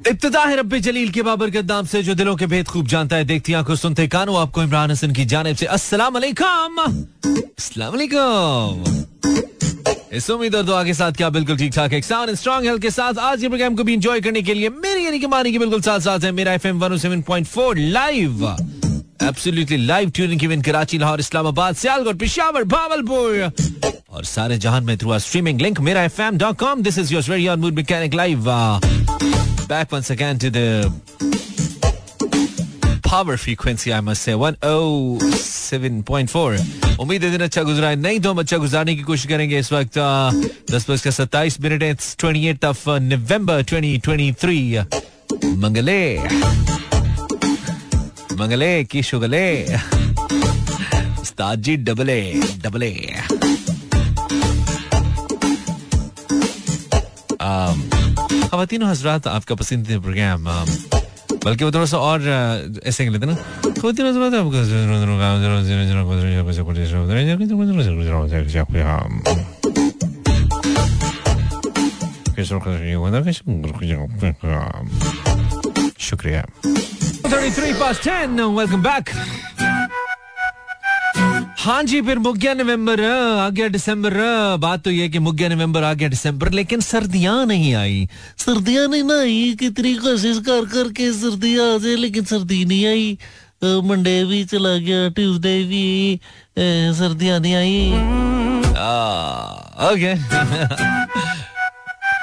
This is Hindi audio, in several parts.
इब्तदा है रब्बे जलील के बाबर के दाम से, जो दिलों के भेद खूब जानता है। देखती आँखों सुनते कानों, आपको इमरान हसन की जानेब से अस्सलाम वालेकुम अस्सलाम वालेकुम इस उम्मीद और दुआ के साथ क्या बिल्कुल ठीक ठाक, एक साउंड स्ट्रॉन्ग हेल्थ के साथ आज के प्रोग्राम को भी एंजॉय करने के लिए मेरी यानी कि मानी के बिल्कुल साथ साथ है। Mera FM 107.4 live absolutely live tuning even Karachi, Lahore, Islamabad, Sialkot, Peshawar, Bahawalpur और सारे जहान में through streaming link Mera FM dot com this is your very own mood mechanic live back once again to the power frequency, I must say, 107.4. उम्मीद है दिन अच्छा गुजरा है नहीं तो हम अच्छा गुजारने की कोशिश करेंगे इस वक्त दस बज का सत्ताईस minute it's twenty eight of November twenty twenty three मंगले मंगले की शुगले उस्ताद जी डबले डबले खातिन हजरात आपका पसंदीदा प्रोग्राम बल्कि वो थोड़ा सा और ऐसे लेते ना शुक्रिया thirty three past ten welcome back हाँ जी फिर मुक गया नवंबर आ गया दिसंबर बात तो ये कि मुक गया नवंबर आ गया दिसंबर लेकिन सर्दियाँ नहीं आई। सर्दियाँ नहीं ना आई, कितनी कोशिश कर कर के सर्दियाँ आ जाए, लेकिन सर्दी नहीं आई। मंडे भी चला गया, ट्यूसडे भी सर्दियाँ नहीं आई। ओके।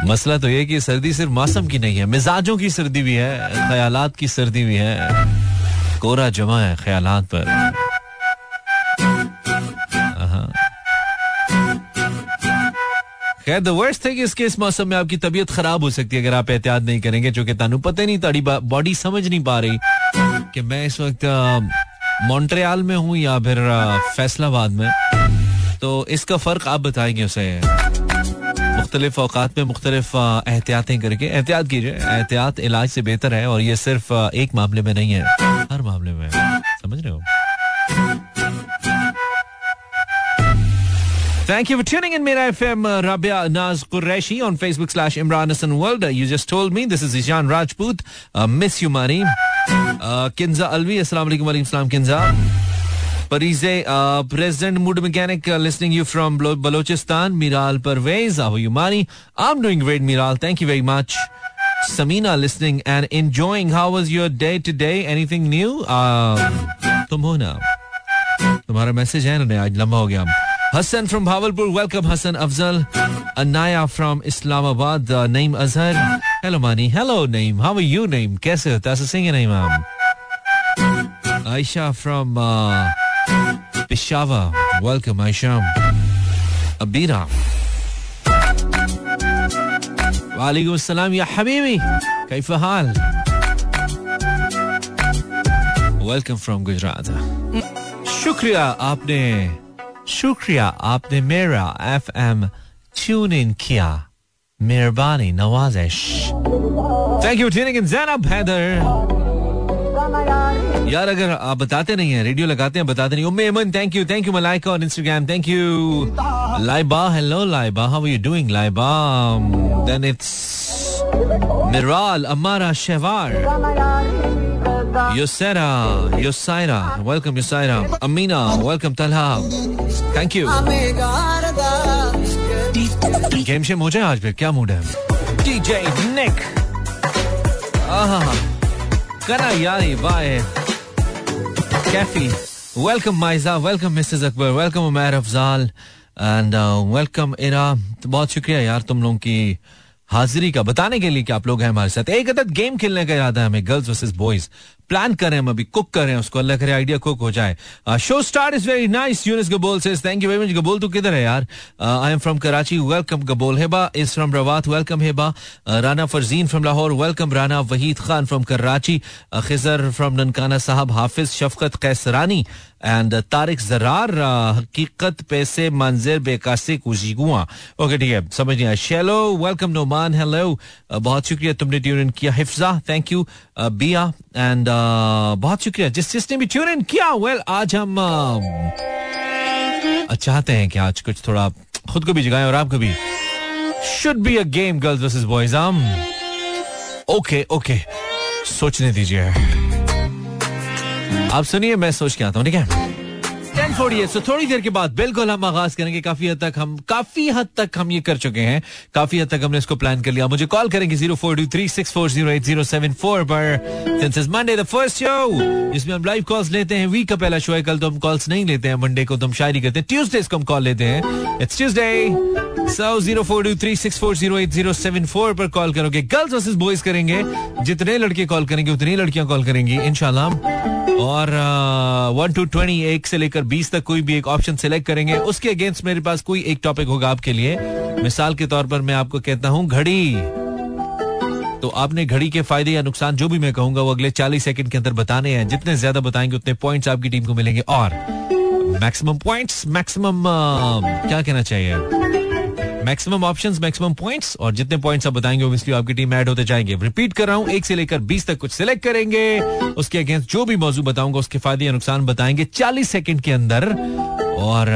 मसला तो ये कि सर्दी सिर्फ़ मौसम की नहीं है, मिजाजों की सर्दी भी है, ख्यालात की सर्दी भी है। कोरा जमा है ख्यालात पर। खैर द वर्स्ट थिंग इसके इस मौसम में आपकी तबीयत खराब हो सकती है अगर आप एहतियात नहीं करेंगे क्योंकि तानू पता नहीं, ताड़ी बॉडी समझ नहीं पा रही कि मैं इस वक्त मॉन्ट्रियाल में हूँ या फिर फैसलाबाद में। तो इसका फ़र्क आप बताएँगे उसे। मुख्तलिफ़ अवकात में मुख्तलिफ़ एहतियातें करके। एहतियात कीजिए, एहतियात इलाज से बेहतर है और ये सिर्फ़ एक मामले में नहीं है, हर मामले में। Thank you for tuning in, Mira FM. Uh, Rabia Naz Qureshi on Facebook slash Imran Hassan World. Uh, you just told me this is Ishan Rajput. Uh, miss you, Mani. Uh, Kinza Alvi. Assalamu alaikum wa salam, Kinza. Parize, uh, President Mood Mechanic, uh, listening you from Balo- Balochistan. Miral Parvez. How are you, Mani? I'm doing great, Miral. Thank you very much. Samina listening and enjoying. How was your day today? Anything new? Uh, तुम हो ना तुम्हारा मैसेज है ना आज लंबा हो गया Hassan from Bhavalpur, welcome Hassan Afzal. Anaya from Islamabad, uh, Naim Azhar. Hello Mani, hello Naim. How are you Naim? कैसे हो? That's a singing name ma'am. Aisha from uh, Peshawar, welcome Aisha. Abira. वालेकुम अस्सलाम या हबीबी कैफ हाल वेलकम फ्रॉम गुजरात शुक्रिया आपने शुक्रिया, आपने मेरा एफ़ एम ट्यून इन किया। मेहरबानी, नवाजिश। Thank you tuning in Zainab Haider यार, अगर आप बताते नहीं हैं रेडियो लगाते हैं, बताते नहीं Umme Aman thank you thank you Malaika on Instagram thank you Laiba hello Laiba how you doing Laiba? Then it's Miral Amara Shahwar Yosera, Yosaira, welcome Yosaira. Amina, welcome Talha. Thank you. Game shame हो जाए आज फिर क्या मूड है डीजे निक कना यारी by Kaifi welcome Maiza welcome Mrs Akbar welcome Umair Afzal and welcome Ira बहुत शुक्रिया यार तुम लोगों की हाजिरी का, बताने के लिए कि आप लोग हैं हमारे साथ। एक अदद गेम खेलने का इरादा है हमें गर्ल्स वर्सेस बॉयज़ प्लान कर रहे हैं हम अभी कुक कर रहे हैं उसको अल्लाह करे आइडिया कुक हो जाए। Show start is very nice Younis Gabol says thank you very much Gabol तू किधर है यार? I am from Karachi welcome Gabol Heba is from Rabat welcome Heba Rana Farzeen from Lahore welcome Rana Waheed Khan from Karachi Khizar from Nankana Sahib Hafiz Shafqat Kaisrani and Tariq Jarar हकीकत पैसे मंजिर बेकासे कुजीगुआ ओके ठीक है समझ नहीं आया शेलो वेलकम नोमान हेलो बहुत शुक्रिया तुमने ट्यून इन किया Hifza thank you Bia and बहुत शुक्रिया जिस जिसने भी ट्यून इन किया वेल आज हम चाहते हैं कि आज कुछ थोड़ा खुद को भी जगाएँ और आपको भी should be a game girls versus boys हम ओके ओके सोचने दीजिए आप सुनिए मैं सोच के आता हूँ ठीक है? टेन फोर्टी सो थोड़ी देर के बाद बिल्कुल हम आगाज़ करेंगे। काफ़ी हद तक हम काफ़ी हद तक हम ये कर चुके हैं। काफ़ी हद तक हमने इसको प्लान कर लिया। मुझे कॉल करेंगे zero four two three six four zero eight zero seven four पर। मंडे द फ़र्स्ट शो जिसमें हम लाइव कॉल्स लेते हैं। वीक का पहला शो है। कल तो हम कॉल्स नहीं लेते हैं। मंडे को तो हम शायरी करते हैं। ट्यूजडे को हम कॉल लेते हैं। It's Tuesday so zero four two three six four zero eight zero seven four पर कॉल करोगे। गर्ल्स वर्सेस बॉयज़ करेंगे। जितने लड़के कॉल करेंगे, उतनी लड़कियाँ कॉल करेंगी इनशाला और वन टू ट्वेंटी एक से लेकर बीस तक कोई भी एक ऑप्शन सिलेक्ट करेंगे। उसके अगेंस्ट मेरे पास कोई एक टॉपिक होगा आपके लिए। मिसाल के तौर पर मैं आपको कहता हूँ, घड़ी। तो आपने घड़ी के फ़ायदे या नुकसान जो भी मैं कहूँगा, वो अगले चालीस सेकंड के अंदर बताने हैं। जितने ज़्यादा बताएँगे, उतने पॉइंट्स आपकी टीम को मिलेंगे। और मैक्सिमम पॉइंट्स मैक्सिमम क्या कहना चाहिए? मैक्सिमम ऑप्शंस मैक्सिमम पॉइंट्स और जितने पॉइंट्स आप बताएँगे ओबियसली आपकी टीम ऐड होते जाएँगे। रिपीट कर रहा हूँ, एक से लेकर बीस तक कुछ सिलेक्ट करेंगे। उसके अगेंस्ट जो भी मौजूद बताऊँगा, उसके फ़ायदे या नुकसान बताएँगे चालीस सेकंड के अंदर। और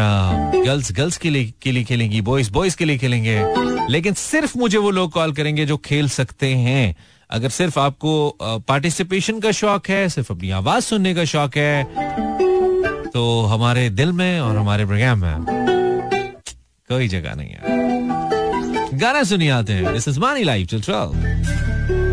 गर्ल्स गर्ल्स के लिए के लिए खेलेंगी बॉयज़ बॉयज़ के लिए खेलेंगे। लेकिन सिर्फ़ मुझे वो लोग कॉल करेंगे जो खेल सकते हैं। अगर सिर्फ़ आपको पार्टिसिपेशन का शौक है, सिर्फ़ अपनी आवाज़ सुनने का शौक है तो हमारे दिल में और हमारे प्रोग्राम में। कोई जगह नहीं है। गाना सुनिए आते हैं। दिस इज़ मानी लाइफ चल चल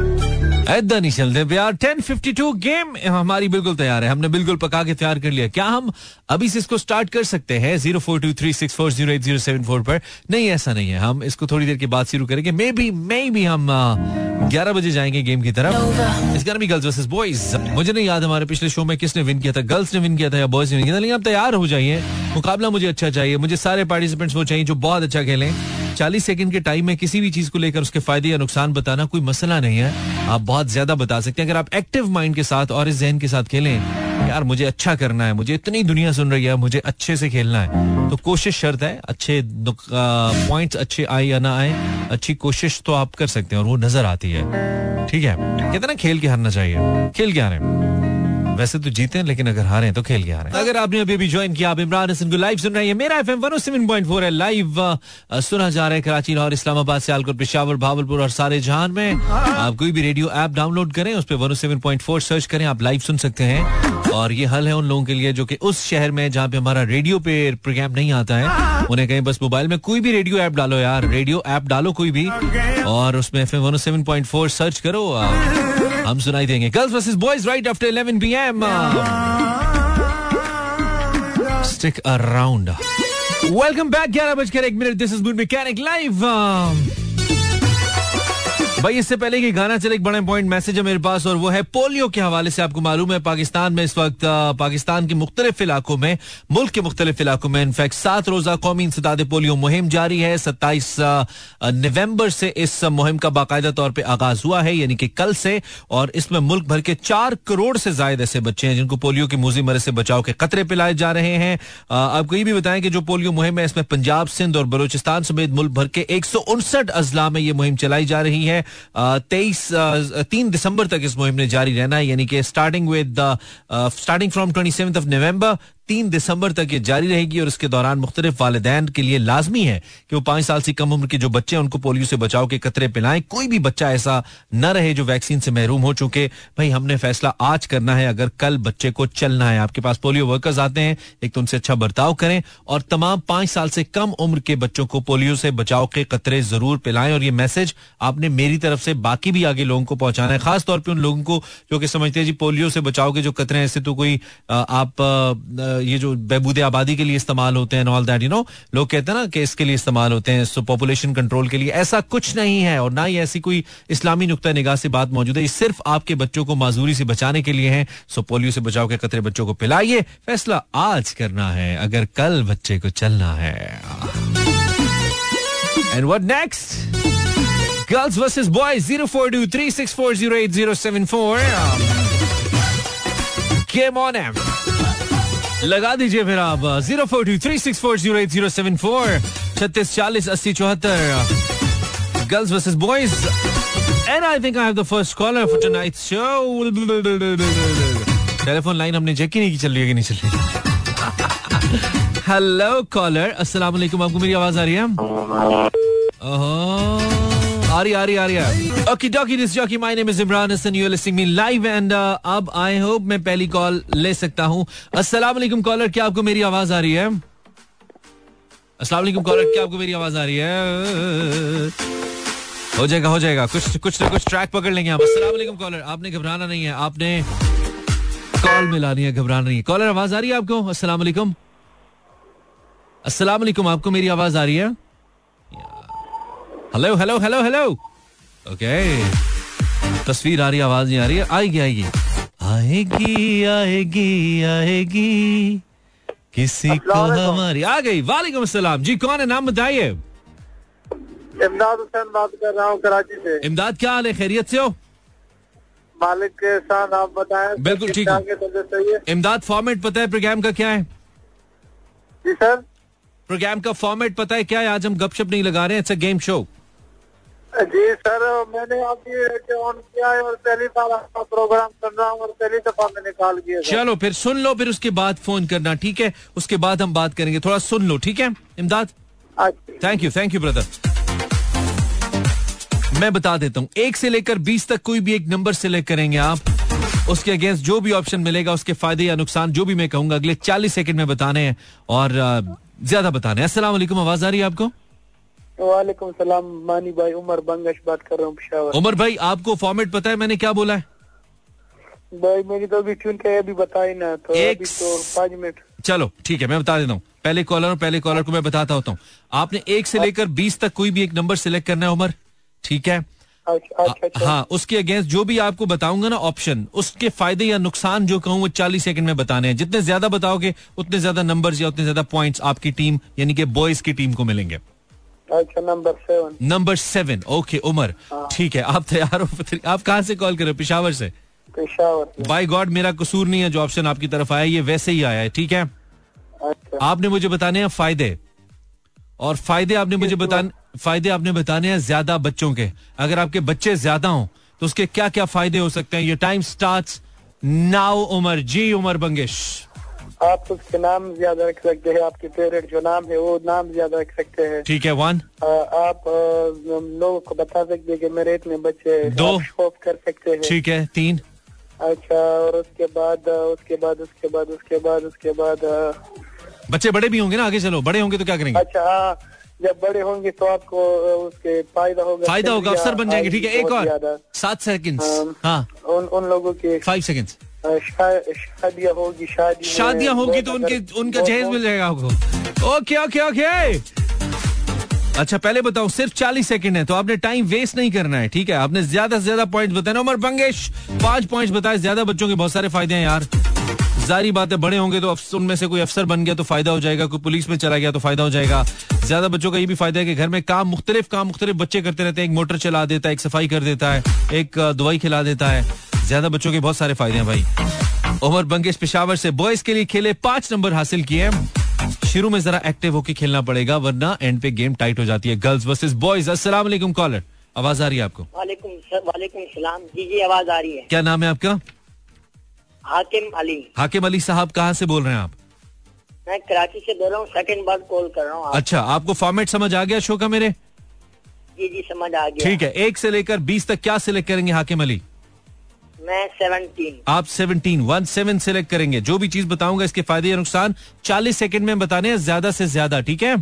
ऐदा नहीं चलते यार टेन फिफ्टी टू गेम हमारी बिल्कुल तैयार है। हमने बिल्कुल पका के तैयार कर लिया। क्या हम अभी से इसको स्टार्ट कर सकते हैं? Zero four two three six four zero eight zero seven four पर? नहीं, ऐसा नहीं है। हम इसको थोड़ी देर के बाद शुरू करेंगे। मे बी मे बी हम ग्यारह बजे जाएँगे गेम की तरफ़। इस भी गर्ल्स वर्सेस बॉयज़ मुझे नहीं याद हमारे पिछले शो में किसने विन किया था। गर्ल्स ने विन किया था या बॉयज़ ने विन किया था। लेकिन आप तैयार हो जाइए। मुकाबला मुझे अच्छा चाहिए। मुझे सारे पार्टिसिपेंट्स वो चाहिए जो बहुत अच्छा खेलें। चालीस सेकंड के टाइम में किसी भी चीज़ को लेकर उसके फ़ायदे या नुकसान बताना कोई मसला नहीं है। आप बहुत ज़्यादा बता सकते हैं। अगर आप एक्टिव माइंड के साथ और इस जहन के साथ खेलें, यार मुझे अच्छा करना है, मुझे इतनी दुनिया सुन रही है, मुझे अच्छे से खेलना है तो कोशिश शर्त है, अच्छे पॉइंट्स अच्छे आए या ना आए, अच्छी कोशिश तो आप कर सकते हैं और वो नज़र आती है। ठीक है? कितना खेल के हारना चाहिए। खेल के हारे। वैसे तो जीते हैं, लेकिन अगर हारे हैं तो खेल के हारे। अगर आपने अभी अभी ज्वाइन किया, आप इमरान हसन को लाइव सुन रहे हैं। मेरा एफएम 107.4 है लाइव सुना जा रहा है कराची, लाहौर, इस्लामाबाद, सियालकोट, पेशावर भावलपुर और सारे जहान में। आप कोई भी रेडियो ऐप डाउनलोड करें, उस पर 107.4 सर्च करें, आप लाइव सुन सकते हैं। और ये हल है उन लोगों के लिए जो कि उस शहर में जहाँ पे हमारा रेडियो पे प्रोग्राम नहीं आता है। उन्हें कहीं, बस मोबाइल में कोई भी रेडियो ऐप डालो यार रेडियो ऐप डालो कोई भी। और उसमें एफ़ एम सर्च करो हम सुनाई देंगे girls versus boys right after 11 PM stick around welcome back ग्यारह बजकर एक minute this is good mechanic live भाई, इससे पहले कि गाना चले, एक बड़ा इंपॉर्टेंट मैसेज है मेरे पास, और वो है पोलियो के हवाले से आपको मालूम है, पाकिस्तान में इस वक्त पाकिस्तान के मुख्तलिफ़ इलाकों में, मुल्क के मुख्तलिफ़ इलाकों में, इनफैक्ट सात रोजा कौमी इंसदाद पोलियो मुहिम जारी है। सत्ताईस नवंबर से इस मुहिम का बाकायदा तौर पर आगाज़ हुआ है, यानी कि कल से, और इसमें मुल्क भर के चार करोड़ से ज़्यादा ऐसे बच्चे हैं, जिनको पोलियो की मूजी मरे से बचाव के खतरे पिलाए जा रहे हैं। आपको ये भी बताएँ कि जो पोलियो मुहिम है, इसमें पंजाब, सिंध और बलोचिस्तान समेत मुल्क भर के एक सौ उनसठ अजला में ये मुहिम चलाई जा रही है। तेईस तीन दिसंबर तक इस मुहिम ने जारी रहना है, यानी कि starting with starting from twenty seven of November तीन दिसंबर तक ये जारी रहेगी और इसके दौरान मुख्तलिफ़ वालदेन के लिए लाजमी है कि वो पाँच साल से कम उम्र के जो बच्चे हैं, उनको पोलियो से बचाव के कतरे पिलाएँ। कोई भी बच्चा ऐसा न रहे जो वैक्सीन से महरूम हो चुके। भाई, हमने फैसला आज करना है। अगर कल बच्चे को चलना है, आपके पास पोलियो वर्कर्स आते हैं, एक तो उनसे अच्छा बर्ताव करें और तमाम पाँच साल से कम उम्र के बच्चों को पोलियो से बचाव के कतरे ज़रूर पिलाएँ। और ये मैसेज आपने मेरी तरफ़ से बाकी भी आगे लोगों को पहुंचाना है खास तौर पर उन लोगों को जो कि समझते हैं जी, पोलियो से बचाव के जो कतरे हैं, ऐसे तो कोई आप ये जो बहबूद आबादी के लिए इस्तेमाल होते हैं ऑल दैट यू नो लोग कहते हैं ना कि इसके लिए इस्तेमाल होते हैं सो पॉपुलेशन कंट्रोल के लिए। ऐसा कुछ नहीं है और ना ही ऐसी कोई इस्लामी नुकता निगाह से बात मौजूद है। सिर्फ़ आपके बच्चों को माजूरी से बचाने के लिए है सो पोलियो से बचाव के खतरे बच्चों को पिलाइए। फैसला आज करना है, अगर कल बच्चे को चलना है। And what next girls versus boys zero four two three six four zero eight zero seven four game on M लगा दीजिए फिर आप zero four two three six four zero eight zero seven four छत्तीस चालीस अस्सी चौहत्तर girls versus boys and I think I have the first caller for tonight show telephone line हमने चेक ही नहीं की चल रही है कि नहीं चल रही हेलो कॉलर अस्सलाम वालेकुम आपको मेरी आवाज़ आ रही है। ओहो। Okay dokey this jockey my name is Imran Hasan you listening me live and अब आई होप मैं पहली कॉल ले सकता हूँ। अस्सलाम वालेकुम कॉलर क्या आपको मेरी आवाज़ आ रही है? अस्सलाम वालेकुम कॉलर क्या आपको मेरी आवाज़ आ रही है? हो जाएगा हो जाएगा। कुछ कुछ ना कुछ ट्रैक पकड़ लेंगे हम अस्सलाम कॉलर आपने घबराना नहीं है। आपने कॉल मिला मिलानी है, घबराना नहीं है। कॉलर आवाज़ आ रही है आपको? अस्सलाम वालेकुम। अस्सलाम वालेकुम, आपको मेरी आवाज़ आ रही है? Hello hello hello hello okay तस्वीर आ रही आवाज़ नहीं आ रही है। आएगी आएगी। आएगी आएगी आएगी। किसी को हमारी आ गई। वालेकुम अस्सलाम जी कौन है? नाम बताइए। इमदाद हुसैन बात कर रहा हूँ कराची से। इमदाद क्या हाल है? खैरियत से हो? मालिक के साथ आप बताएँ बिल्कुल ठीक हूँ। है इमदाद फॉर्मेट पता है प्रोग्राम का क्या है? जी सर। प्रोग्राम का फॉर्मेट पता है क्या है? आज हम गपशप नहीं लगा रहे हैं। इट्स अ गेम शो जी सर मैंने आपकी रेडियो ऑन किया है और पहली बार आपका प्रोग्राम सुन रहा हूँ और पहली दफ़ा मैंने कॉल किया चलो फिर सुन लो फिर उसके बाद फ़ोन करना ठीक है? उसके बाद हम बात करेंगे थोड़ा सुन लो ठीक है? Imdad. Thank you thank you brother मैं बता देता हूँ एक से लेकर बीस तक कोई भी एक नंबर सिलेक्ट करेंगे आप। उसके अगेंस्ट जो भी ऑप्शन मिलेगा उसके फ़ायदे या नुकसान जो भी मैं कहूँगा अगले चालीस सेकंड में बताने हैं और ज़्यादा बताने हैं। अस्सलाम आवाज़ आ रही है आपको? वालेकुम सलाम मानी भाई उमर बंगश बात कर रहा हूँ पिशावर। उमर भाई आपको फॉर्मेट पता है मैंने क्या बोला है? भाई मेरी तो अभी ट्यून का अभी बताई ना तो एक अभी तो पाँच मिनट चलो ठीक है मैं बता देता हूँ। पहले कॉलर और पहले कॉलर को मैं बताता होता हूँ। आपने एक से लेकर बीस तक कोई भी एक नंबर सिलेक्ट करना है उमर? ठीक है? अच्छा अच्छा अच्छा। हाँ उसके अगेंस्ट जो भी आपको बताऊँगा ना ऑप्शन उसके फ़ायदे या नुकसान जो कहूँ वो चालीस सेकंड में बताने हैं। जितने ज़्यादा बताओगे उतने ज़्यादा नंबर्स या उतने ज़्यादा पॉइंट्स आपकी टीम यानी कि बॉयज़ की टीम को मिलेंगे। अच्छा number seven number seven okay Umar ठीक है आप तैयार हो आप कहाँ से कॉल कर रहे हो? पिशावर से? पेशावर बाय गॉड मेरा कसूर नहीं है जो ऑप्शन आपकी तरफ़ आया ये वैसे ही आया है ठीक है? अच्छा। आपने मुझे बताने हैं फ़ायदे। और फ़ायदे आपने मुझे बताने फ़ायदे आपने बताने हैं ज़्यादा बच्चों के। अगर आपके बच्चे ज़्यादा हों तो उसके क्या क्या फ़ायदे हो सकते हैं? ये time start now Umar ji Umar Bangash आप उसके नाम ज़्यादा रख सकते हैं आपके फेवरेट जो नाम है वो नाम ज़्यादा रख सकते हैं। ठीक है वन आप लोगों को बता सकते हैं कि मेरे इतने बच्चे दो। आप कर सकते हैं। ठीक है तीन। अच्छा और उसके बाद उसके बाद उसके बाद उसके बाद उसके बाद बच्चे बड़े भी होंगे ना आगे चलो। बड़े होंगे तो क्या करेंगे? अच्छा हाँ जब बड़े होंगे तो आपको उसके फ़ायदा होगा फ़ायदा होगा अफसर बन जाएँगे। ठीक है एक और। सात सेकंड्स हाँ। उन उन लोगों के फाइव सेकंड्स शादियाँ होगी शादी शादियाँ होगी तो उनके उनका जहेज मिल जाएगा आपको। Okay okay okay. अच्छा पहले बताओ सिर्फ़ 40 सेकंड है तो आपने टाइम वेस्ट नहीं करना है ठीक है? आपने ज़्यादा से ज़्यादा पॉइंट्स बताना उमर बंगेश पाँच पॉइंट्स बताए ज़्यादा बच्चों के बहुत सारे फ़ायदे हैं यार। जारी बात है बड़े होंगे तो उनमें से कोई अफसर बन गया तो फ़ायदा हो जाएगा कोई पुलिस में चला गया तो फ़ायदा हो जाएगा। ज़्यादा बच्चों का ये भी फ़ायदा है कि घर में काम मुख्तलिफ़ काम मुख्तलिफ़ बच्चे करते रहते हैं एक मोटर चला देता है एक सफ़ाई कर देता है एक दवाई खिला देता है। ज़्यादा बच्चों के बहुत सारे फ़ायदे हैं भाई। उमर बंगेश पेशावर से बॉयज़ के लिए खेले पाँच नंबर हासिल किए। शुरू में जरा एक्टिव होकर खेलना पड़ेगा वरना एंड पे गेम टाइट हो जाती है। गर्ल्स वर्सेस बॉयज़ अस्सलाम वालेकुम कॉलर आवाज़ आ रही है आपको? वालेकुम वालेकुम सलाम। जी जी आवाज़ आ रही है। क्या नाम है आपका? हाकिम अली। हाकिम अली साहब कहाँ से बोल रहे हैं आप? मैं कराची से बोल रहा हूँ सेकंड बार कॉल कर रहा हूँ आप। अच्छा आपको फॉर्मेट समझ आ गया शो का मेरे? जी जी समझ आ गया। ठीक है एक से लेकर बीस तक क्या सिलेक्ट करेंगे हाकिम अली? मैं सेवनटीन आप 17 वन सेवन सिलेक्ट करेंगे। जो भी चीज़ बताऊँगा इसके फ़ायदे या नुकसान 40 सेकंड में बताने हैं ज़्यादा से ज़्यादा ठीक है?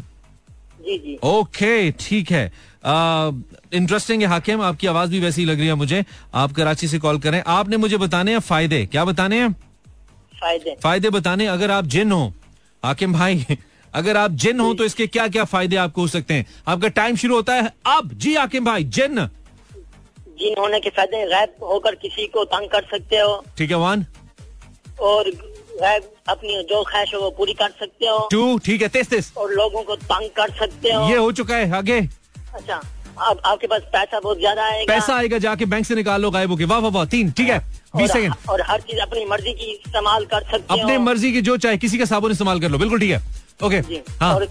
जी जी। ओके ठीक है। इंटरेस्टिंग है हाकिम आपकी आवाज़ भी वैसी लग रही है मुझे। आप कराची से कॉल करें। आपने मुझे बताने हैं फ़ायदे। क्या बताने हैं? फ़ायदे। फ़ायदे बताने। अगर आप जिन हो हाकिम भाई अगर आप जिन हो तो इसके क्या क्या फ़ायदे आपको हो सकते हैं? आपका टाइम शुरू होता है अब। जी हाकिम भाई जिन। जिन होने के फ़ायदे गैब होकर किसी को तंग कर सकते हो। ठीक है वन और गैब अपनी जो ख्वाहिश हो वो पूरी कर सकते हो। टू ठीक है तेस तेस. और लोगों को तंग कर सकते हो। ये हो चुका है आगे. अच्छा अब आपके पास पैसा बहुत ज़्यादा आएगा। पैसा आएगा जाके बैंक से निकाल लो गायब होके। वाह वाह वाह तीन. ठीक है बीस सेकंड और हर चीज़ अपनी मर्ज़ी की इस्तेमाल कर सकते अपने मर्ज़ी की जो चाहे किसी का साबुन इस्तेमाल कर लो। बिल्कुल ठीक है। ओके हाँ। और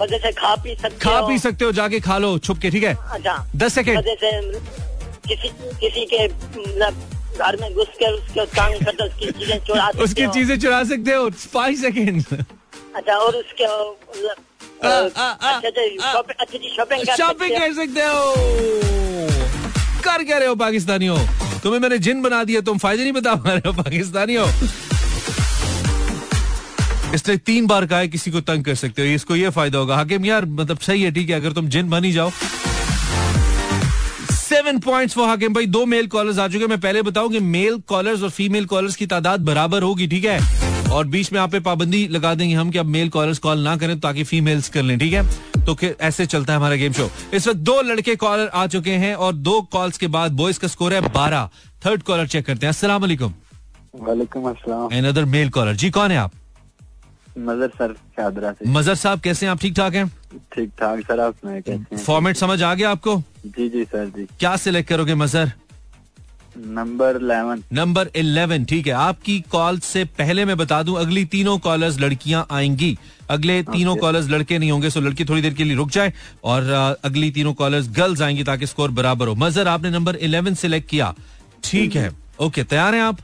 मज़े से खा पी सकते खा पी सकते हो जाके खा लो छुप के ठीक है। अच्छा। दस सेकंड मज़े से किसी किसी के मतलब घर में घुस कर उसके तंग कर दो उसकी चीज़ें चुरा सकते उसकी चीज़ें चुरा सकते हो फाइव सेकंड अच्छा और उसके शॉपिंग कर सकते हो। कर क्या रहे हो पाकिस्तानी हो तुम्हें मैंने जिन बना दिया तुम फ़ायदे नहीं बता पा रहे हो पाकिस्तानी हो इसने तीन बार कहा है किसी को तंग कर सकते हो इसको ये फ़ायदा होगा। हाकिम यार मतलब सही है ठीक है अगर तुम जिन बन ही जाओ सेवन पॉइंट्स फॉर हाकिम भाई दो मेल कॉलर्स आ चुके हैं। मैं पहले बताऊँ कि मेल कॉलर्स और फीमेल कॉलर्स की तादाद बराबर होगी ठीक है? और बीच में आप पे पाबंदी लगा देंगे हम कि अब मेल कॉलर्स कॉल ना करें ताकि फीमेल्स कर लें ठीक है? तो कि ऐसे चलता है हमारा गेम शो इस वक्त दो लड़के कॉलर आ चुके हैं और दो कॉल्स के बाद बॉयज़ का स्कोर है बारह। थर्ड कॉलर चेक करते हैं। वालेकुम वालेकुम अनदर मेल कॉलर जी कौन है आप? मजर सर शादरा से। मजर साहब कैसे हैं? आप ठीक ठाक हैं? ठीक ठाक सर आप कैसे हैं? फॉर्मेट समझ आ गया आपको? जी जी सर जी। क्या सिलेक्ट करोगे मजर? नंबर इलेवन नंबर इलेवन ठीक है। आपकी कॉल से पहले मैं बता दूँ अगली तीनों कॉलर्स लड़कियाँ आएँगी। अगले तीनों कॉलर्स लड़के नहीं होंगे सो लड़की थोड़ी देर के लिए रुक जाए और अगली तीनों कॉलर्स गर्ल्स आएँगी ताकि स्कोर बराबर हो। मजर आपने नंबर इलेवन सिलेक्ट किया। ठीक है। ओके तैयार हैं आप?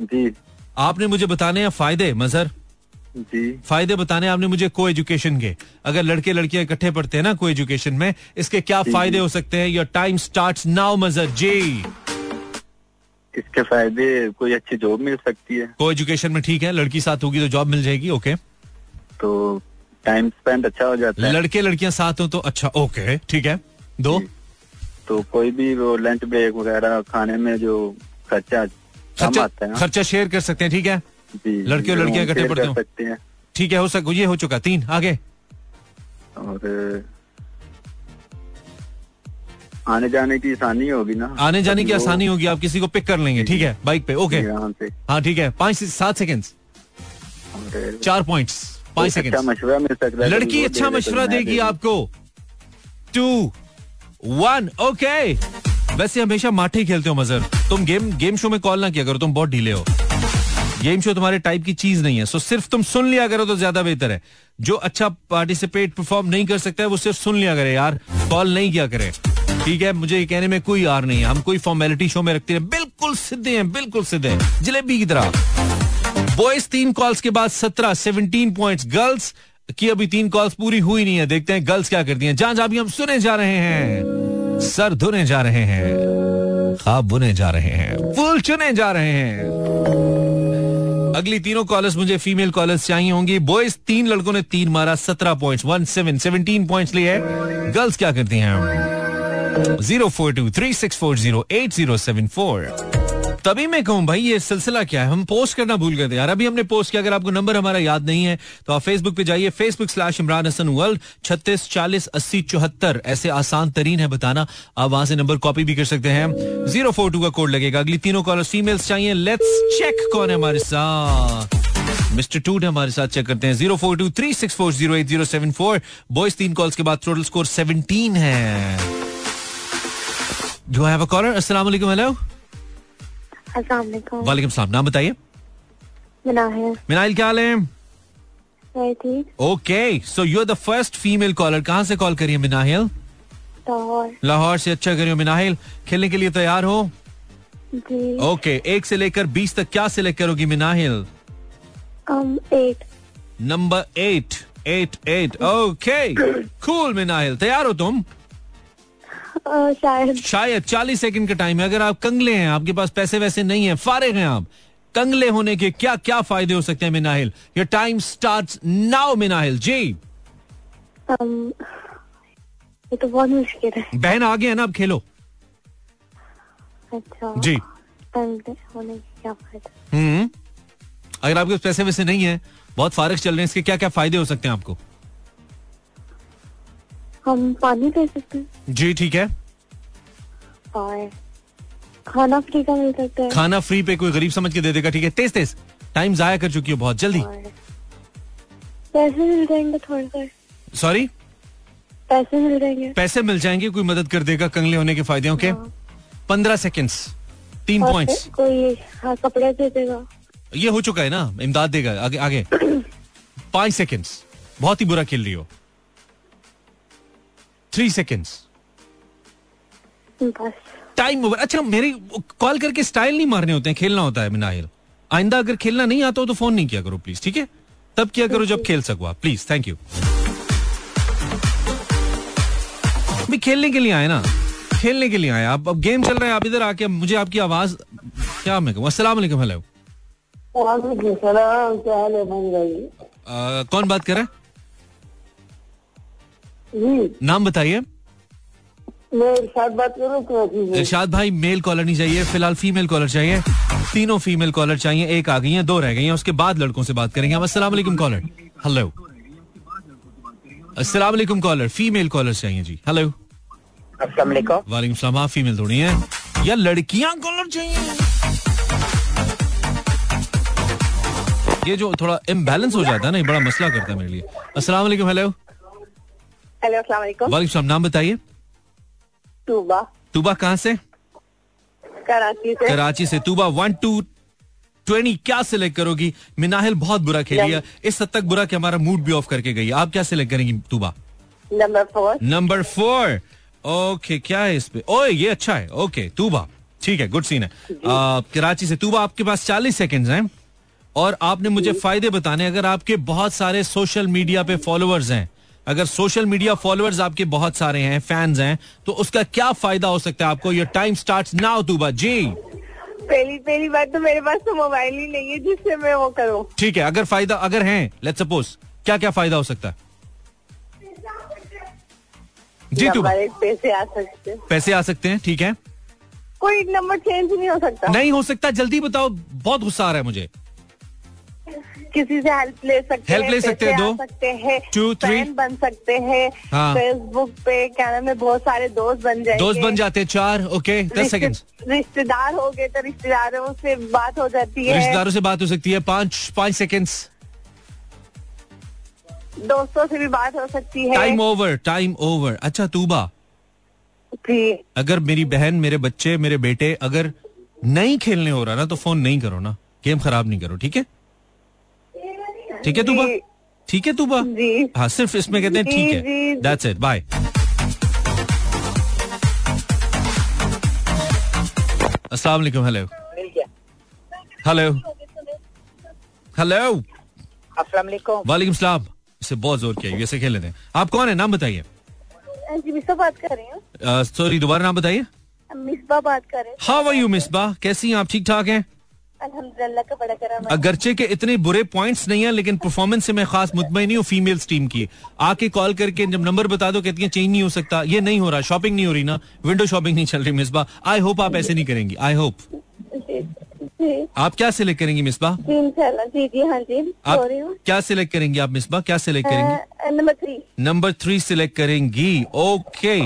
जी। आपने मुझे बताने हैं फ़ायदे मजर? जी। फ़ायदे बताने आपने मुझे को एजुकेशन के। अगर लड़के लड़कियाँ इकट्ठे पढ़ते हैं ना को एजुकेशन में इसके क्या फ़ायदे हो सकते हैं? योर टाइम स्टार्ट नाउ मजर जी इसके फ़ायदे कोई अच्छी जॉब मिल सकती है। को एजुकेशन में ठीक है लड़की साथ होगी तो जॉब मिल जाएगी ओके तो टाइम स्पेंड अच्छा हो जाता है। लड़के लड़कियाँ साथ हो तो अच्छा ओके ठीक है। दो? तो कोई भी वो लंच ब्रेक वगैरह खाने में जो खर्चा खर्चा शेयर कर सकते हैं ठीक है? लड़के और लड़कियाँ इकट्ठे पढ़ते हो। ठीक है हो सक ये हो चुका तीन आगे। और आने जाने की आसानी होगी ना। आने जाने की आसानी होगी आप किसी को पिक कर लेंगे ठीक है बाइक पे ओके हाँ ठीक है पाँच से सात सेकंड चार पॉइंट्स पाँच सेकंड मशवरा मिल सकता है लड़की अच्छा दे, मशवरा देगी आपको। टू वन ओके वैसे हमेशा माठे खेलते हो मजर। तुम गेम गेम शो में कॉल ना किया करो तुम बहुत ढीले हो। गेम शो तुम्हारे टाइप की चीज़ नहीं है। सो सिर्फ़ तुम सुन लिया करो तो ज़्यादा बेहतर है। जो अच्छा पार्टिसिपेट परफॉर्म नहीं कर सकता है, वो सिर्फ़ सुन लिया करे यार। कॉल नहीं किया करे। ठीक है? मुझे ये कहने में कोई यार नहीं है। हम कोई फॉर्मेलिटी शो में रखते हैं। बिल्कुल सीधे हैं, बिल्कुल सीधे हैं। जलेबी की तरह। बॉयज़ तीन कॉल्स के बाद सत्रह सेवनटीन पॉइंट्स गर्ल्स की अभी तीन कॉल्स पूरी हुई नहीं है। देखते हैं गर्ल्स क्या करती हैं। जहाँ जहाँ भी हम सुने जा रहे हैं। सर धुने जा रहे हैं। खाब बुने जा रहे हैं। फूल चुने जा रहे हैं। अगली तीनों कॉलर्स मुझे फीमेल कॉलर्स चाहिए होंगी। बॉयज़ तीन लड़कों ने तीन मारा, सत्रह point one seven seventeen point लिए गर्ल्स क्या करती हैं? Zero four two three six four zero eight zero seven four तभी मैं कहूँ, भाई, ये सिलसिला क्या है? हम पोस्ट करना भूल गए थे यार। अभी हमने पोस्ट किया, अगर आपको नंबर हमारा याद नहीं है तो आप फेसबुक पे जाइए। Facebook slash Imran Hasan world छत्तीस, चालीस, अस्सी, चौहत्तर। ऐसे आसान तरीन है बताना। आप वहाँ से नंबर कॉपी भी कर सकते हैं। ज़ीरो फोर टू का कोड लगेगा। अगली तीनों कॉलर फीमेल्स चाहिए। लेट्स चेक कौन है हमारे साथ। मिस्टर टूट हमारे साथ चेक करते हैं। Zero four two three six four zero eight zero seven four boys तीन कॉल्स के बाद टोटल स्कोर सेवनटीन है। डू हैव अ कॉलर अस्सलाम वालेकुम हेलो अस्सलाम वालेकुम सलाम। नाम बताइए। मिनाहिल। मिनाइल क्या हाल है? Okay so you are the first female caller कहाँ से कॉल करिए मिनाहिल? लाहौर। लाहौर से अच्छा करियो मिनाहिल। खेलने के लिए तैयार हो? जी। ओके एक से लेकर बीस तक क्या सिलेक्ट करोगी Minahil? Number eight eight eight okay cool Minahil. तैयार हो तुम? शायद। शायद चालीस सेकंड का टाइम है। अगर आप कंगले हैं आपके पास पैसे वैसे नहीं है फारिग हैं आप। कंगले होने के क्या क्या फ़ायदे हो सकते हैं Minahil? Your time start now Minahil. Ji. um, ये तो बहुत मुश्किल है। बहन आगे है ना अब खेलो। अच्छा। जी। होने क्या फ़ायदा? हम्म। अगर आपके पास पैसे वैसे नहीं है बहुत फारिग चल रहे हैं इसके क्या क्या फ़ायदे हो सकते हैं आपको? हम पानी ले सकते हैं। जी ठीक है। और खाना फ्री का मिल सकता है। खाना फ्री पे कोई गरीब समझ के दे देगा ठीक है? तेज तेज। टाइम जाया कर चुकी हो बहुत जल्दी। पैसे मिल जाएँगे थोड़े से। सॉरी पैसे मिल जाएँगे। पैसे मिल जाएँगे कोई मदद कर देगा कंगले होने के फ़ायदे ओके हाँ। पंद्रह सेकेंड्स तीन और पॉइंट्स कोई हाँ, कपड़े दे देगा। ये हो चुका है ना? इमदाद देगा। आगे आगे। पाँच सेकेंड्स बहुत ही बुरा खेल रही हो। थ्री सेकेंड्स टाइम ओवर अच्छा मेरी कॉल करके स्टाइल नहीं मारने होते हैं खेलना होता है मिनाहिल। आइंदा अगर खेलना नहीं आता हो तो फ़ोन नहीं किया करो प्लीज़ ठीक है? तब किया करो जब खेल सको आप प्लीज़ थैंक यू भी खेलने के लिए आए ना? खेलने के लिए आए। आप अब गेम चल रहा है आप इधर आके मुझे आपकी आवाज़ क्या मैं कहूँ असला हेलो कौन बात कर रहा है? नाम बताइए। मैं इरशाद बात कर रहा हूँ कराची से इरशाद भाई मेल कॉलर नहीं चाहिए फ़िलहाल फीमेल कॉलर चाहिए। तीनों फीमेल कॉलर चाहिए एक आ गई हैं दो रह गई हैं उसके बाद लड़कों से बात करेंगे। अस्सलाम वालेकुम कॉलर हेलो अस्सलाम वालेकुम कॉलर फीमेल कॉलर चाहिए जी। हेलो अस्सलाम वालेकुम। वालेकुम सलाम आप फीमेल थोड़ी हैं। या लड़कियाँ कॉलर चाहिए। ये जो थोड़ा इम्बेलेंस हो जाता है ना ये बड़ा मसला करता है मेरे लिए। अस्सलाम वालेकुम हेलो हेलो अस्सलाम वालेकुम नाम बताइए। तूबा तूबा कहाँ से? कराची से। कराची से। तूबा वन टू ट्वेंटी क्या सिलेक्ट करोगी? मिनाहिल बहुत बुरा खेली है इस हद तक बुरा कि हमारा मूड भी ऑफ़ करके गई। आप क्या सिलेक्ट करेंगी Tuba number four number four okay क्या है इस पे? ओए ये अच्छा है। ओके तूबा ठीक है गुड सीन है। आ, कराची से। तूबा आपके पास चालीस सेकेंड हैं। और आपने मुझे फ़ायदे बताने अगर आपके बहुत सारे सोशल मीडिया पे फॉलोअर्स हैं अगर सोशल मीडिया फॉलोअर्स आपके बहुत सारे हैं फैंस हैं तो उसका क्या फ़ायदा हो सकता है आपको? Your time start now Tuba ji. पहली पहली बात तो मेरे पास तो मोबाइल ही नहीं है जिससे मैं वो करूँ। ठीक है अगर फ़ायदा अगर है लेट सपोज़ क्या क्या फ़ायदा हो सकता है? जी हमारे पैसे आ सकते हैं। पैसे आ सकते हैं ठीक है। कोई नंबर चेंज नहीं हो सकता। नहीं हो सकता जल्दी बताओ बहुत गुस्सा आ रहा है मुझे। किसी से हेल्प ले सकते Help हैं ले सकते हैं, दो, सकते हैं three. friend बन सकते हैं हाँ। फेसबुक पे क्या नाम है बहुत सारे दोस्त बन जाएँगे। दोस्त बन जाते हैं चार ओके दस सेकंड्स रिश्तेदार हो गए तो रिश्तेदारों से बात हो जाती है। रिश्तेदारों से बात हो सकती है पाँच पाँच सेकंड्स दोस्तों से भी बात हो सकती है। टाइम ओवर टाइम ओवर अच्छा तूबा। जी। अगर मेरी बहन मेरे बच्चे मेरे बेटे अगर नहीं खेलने हो रहा ना तो फ़ोन नहीं करो ना। गेम खराब नहीं करो ठीक है? ठीक है तूबा ठीक है तूबा हाँ सिर्फ़ इसमें कहते हैं ठीक है। दैट्स इट बाय अस्सलाम वालेकुम हेलो हेलो हेलो अस्सलाम वालेकुम वालेकुम सलाम। इसे बहुत ज़ोर किया वैसे खेल लेते हैं आप कौन है? नाम बताइए। जी मिसबा बात कर रही हूँ। सॉरी दोबारा नाम बताइए। मिसबा बात कर रहे हाउ आर यू मिसबा? कैसी हैं आप? ठीक ठाक हैं? अगरचे के इतने बुरे पॉइंट्स नहीं है लेकिन परफॉर्मेंस से मैं खास मुतमिन नहीं हूँ फीमेल्स टीम की। आके कॉल करके जब नंबर बता दो कहती है चेंज नहीं हो सकता ये नहीं हो रहा शॉपिंग नहीं हो रही ना विंडो शॉपिंग नहीं चल रही मिसबा। आई होप आप ऐसे नहीं करेंगी आई होप आप क्या सिलेक्ट करेंगी मिसबा? जी जी हाँ जी आप क्या सिलेक्ट करेंगी आप मिसबा? क्या सिलेक्ट करेंगी? Number three number three select करेंगी। ओके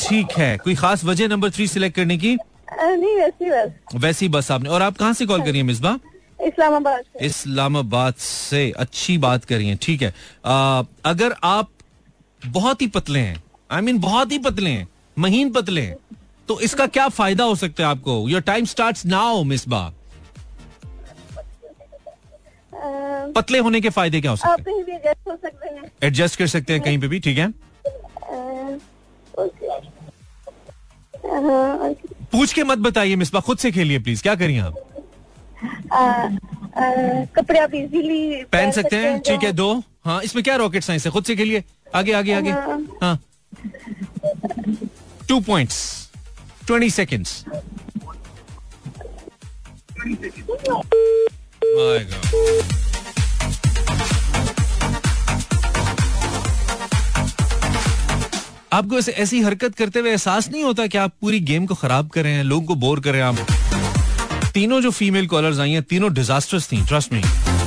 ठीक है। कोई खास वजह नंबर थ्री सिलेक्ट करने की? नहीं वैसी बस। वैसी बस आपने। और आप कहाँ से कॉल करिए मिसबा इस्लामाबाद इस्लामाबाद से। अच्छी बात करिए ठीक है। आ, अगर आप बहुत ही पतले हैं आई I मीन mean, बहुत ही पतले हैं महीन पतले हैं तो इसका क्या फ़ायदा हो सकता है आपको? Your time start now Misbah पतले होने के फ़ायदे क्या हो सकते हैं? एडजस्ट सकते एडजस्ट कर सकते हैं कहीं पे भी ठीक है। पूछ के मत बताइए मिसबा खुद से खेलिए प्लीज़ क्या करिए आप? कपड़े आप इजीली पहन सकते हैं? ठीक है दो। हाँ इसमें क्या रॉकेट साइंस है खुद से खेलिए। आगे आगे आगे। हाँ। हाँ टू पॉइंट्स ट्वेंटी सेकेंड्स आपको ऐसे हरकत करते हुए एहसास नहीं होता कि आप पूरी गेम को खराब कर रहे हैं, लोगों को बोर कर रहे हैं आप? तीनों जो फीमेल कॉलर्स आई हैं, तीनों डिजास्टर्स थी ट्रस्ट में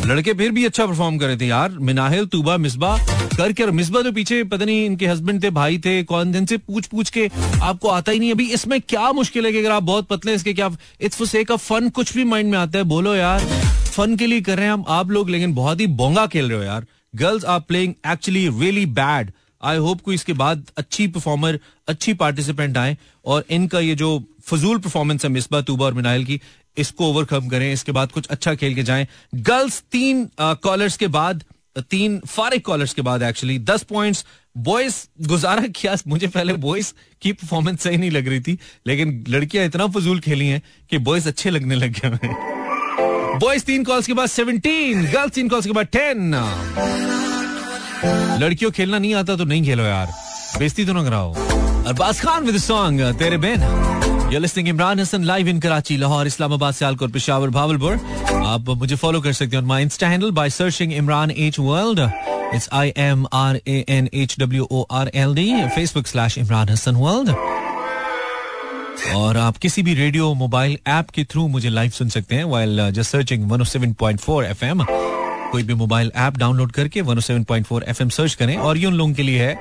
लड़के फिर भी अच्छा परफॉर्म कर रहे थे यार। मिनाहिल, तूबा, मिसबा, करके और मिसबा तो पीछे, पता नहीं इनके हस्बैंड थे, भाई थे, कौन दिन से पूछ पूछ के आपको आता ही नहीं। अभी इसमें क्या मुश्किल है कि अगर आप बहुत पतले इसके क्या इट्स ऑफ़ फन कुछ भी माइंड में आता है। बोलो यार फन के लिए कर रहे हैं हम आप लोग, लेकिन बहुत ही बोंगा खेल रहे हो यार। Girls are playing actually really bad I hope को इसके बाद अच्छी परफॉर्मर अच्छी पार्टिसिपेंट आए और इनका ये जो फजूल परफॉर्मेंस है मिसबा तूबा और मिनाइल की, इसको ओवरकम करें। इसके बाद कुछ अच्छा खेल के जाएँ। गर्ल्स तीन कॉलर्स के बाद, तीन फारिक कॉलर्स के बाद एक्चुअली दस पॉइंट्स बॉयज़ गुजारा किया, मुझे पहले बॉयज़ की परफॉर्मेंस सही नहीं लग रही थी, लेकिन लड़कियाँ इतना फजूल खेली हैं कि बॉयज़ अच्छे लगने लग गए बॉयज़ तीन कॉल्स के बाद सेवनटीन गर्ल्स तीन कॉल्स के बाद टेन लड़कियों खेलना नहीं आता तो नहीं खेलो यार। बेइज्जती तो ना कराओ। अरबाज खान विद सॉन्ग तेरे बेन इमरान हसन लाइव इन कराची लाहौर इस्लामाबाद सियालकोट पेशावर भावलपुर आप मुझे फॉलो कर सकते हैं my insta handle by searching Imran H world it's I M R A N H W O R L D Facebook slash Imran Hasan world और आप किसी भी रेडियो मोबाइल ऐप के थ्रू मुझे लाइव सुन सकते हैं वाइल जस्ट सर्चिंग 107.4 एफएम कोई भी मोबाइल ऐप डाउनलोड करके 107.4 एफएम सर्च करें और ये उन लोगों के लिए है,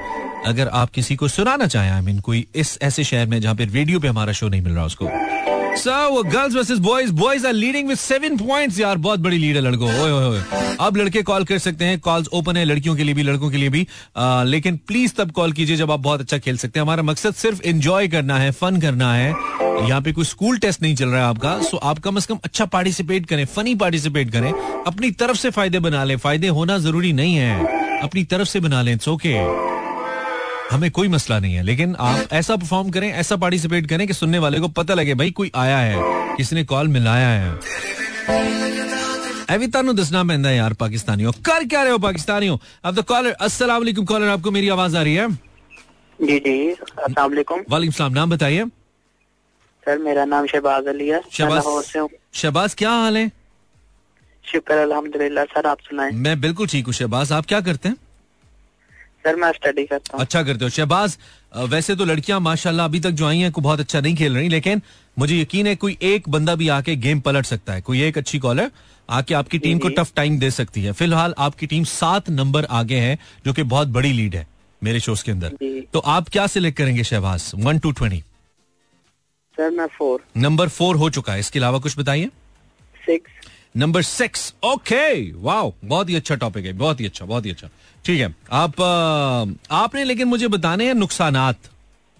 अगर आप किसी को सुनाना चाहें आई मीन कोई इस ऐसे शहर में जहाँ पे रेडियो पे हमारा शो नहीं मिल रहा उसको। So girls versus boys boys are leading with seven points यार। बहुत बड़ी लीड है लड़कों। ओए ओए ओए। अब लड़के कॉल कर सकते हैं। कॉल्स ओपन है लड़कियों के लिए भी लड़कों के लिए भी। आ, लेकिन प्लीज़ तब कॉल कीजिए जब आप बहुत अच्छा खेल सकते हैं। हमारा मकसद सिर्फ़ एंजॉय करना है फन करना है। यहाँ पे कोई स्कूल टेस्ट नहीं चल रहा है आपका। सो आप कम अज कम अच्छा पार्टिसिपेट करें फनी पार्टिसिपेट करें। अपनी तरफ़ से फ़ायदे बना लें। फ़ायदे होना ज़रूरी नहीं है। अपनी तरफ़ से बना लें। ओके हमें कोई मसला नहीं है लेकिन आप ऐसा परफॉर्म करें ऐसा पार्टिसिपेट करें कि सुनने वाले को पता लगे भाई कोई आया है किसी ने कॉल मिलाया है। अभी तानू दसना पैदा यार पाकिस्तानियों। कर क्या रहे हो पाकिस्तानियों? अब तो कॉलर अस्सलाम वालेकुम कॉलर आपको मेरी आवाज़ आ रही है? जी जी अस्सलाम वालेकुम वालेकुम सलाम नाम बताइए। सर मेरा नाम शहबाज अली है। शहबाज शहबाज क्या हाल है? शुक्र अल्हम्दुलिल्लाह सर आप सुनाएँ। मैं बिल्कुल ठीक हूँ शहबाज आप क्या करते हैं? सर मैं स्टडी करता हूँ। अच्छा करते हो। शहबाज वैसे तो लड़कियाँ माशाल्लाह अभी तक जो आई हैं को बहुत अच्छा नहीं खेल रही लेकिन मुझे यकीन है कोई एक बंदा भी आके गेम पलट सकता है। कोई एक अच्छी कॉलर आके आपकी टीम को टफ टाइम दे सकती है। फ़िलहाल आपकी टीम सात नंबर आगे है जो कि बहुत बड़ी लीड है मेरे शोज़ के अंदर। तो आप क्या सिलेक्ट करेंगे Shahbaz? One two twenty sir मैं फोर नंबर फोर हो चुका है। इसके अलावा कुछ बताइए। Six number six okay wow बहुत ही अच्छा टॉपिक है. बहुत ही अच्छा बहुत ही अच्छा. ठीक है. आप आपने लेकिन मुझे बताने हैं नुकसानात.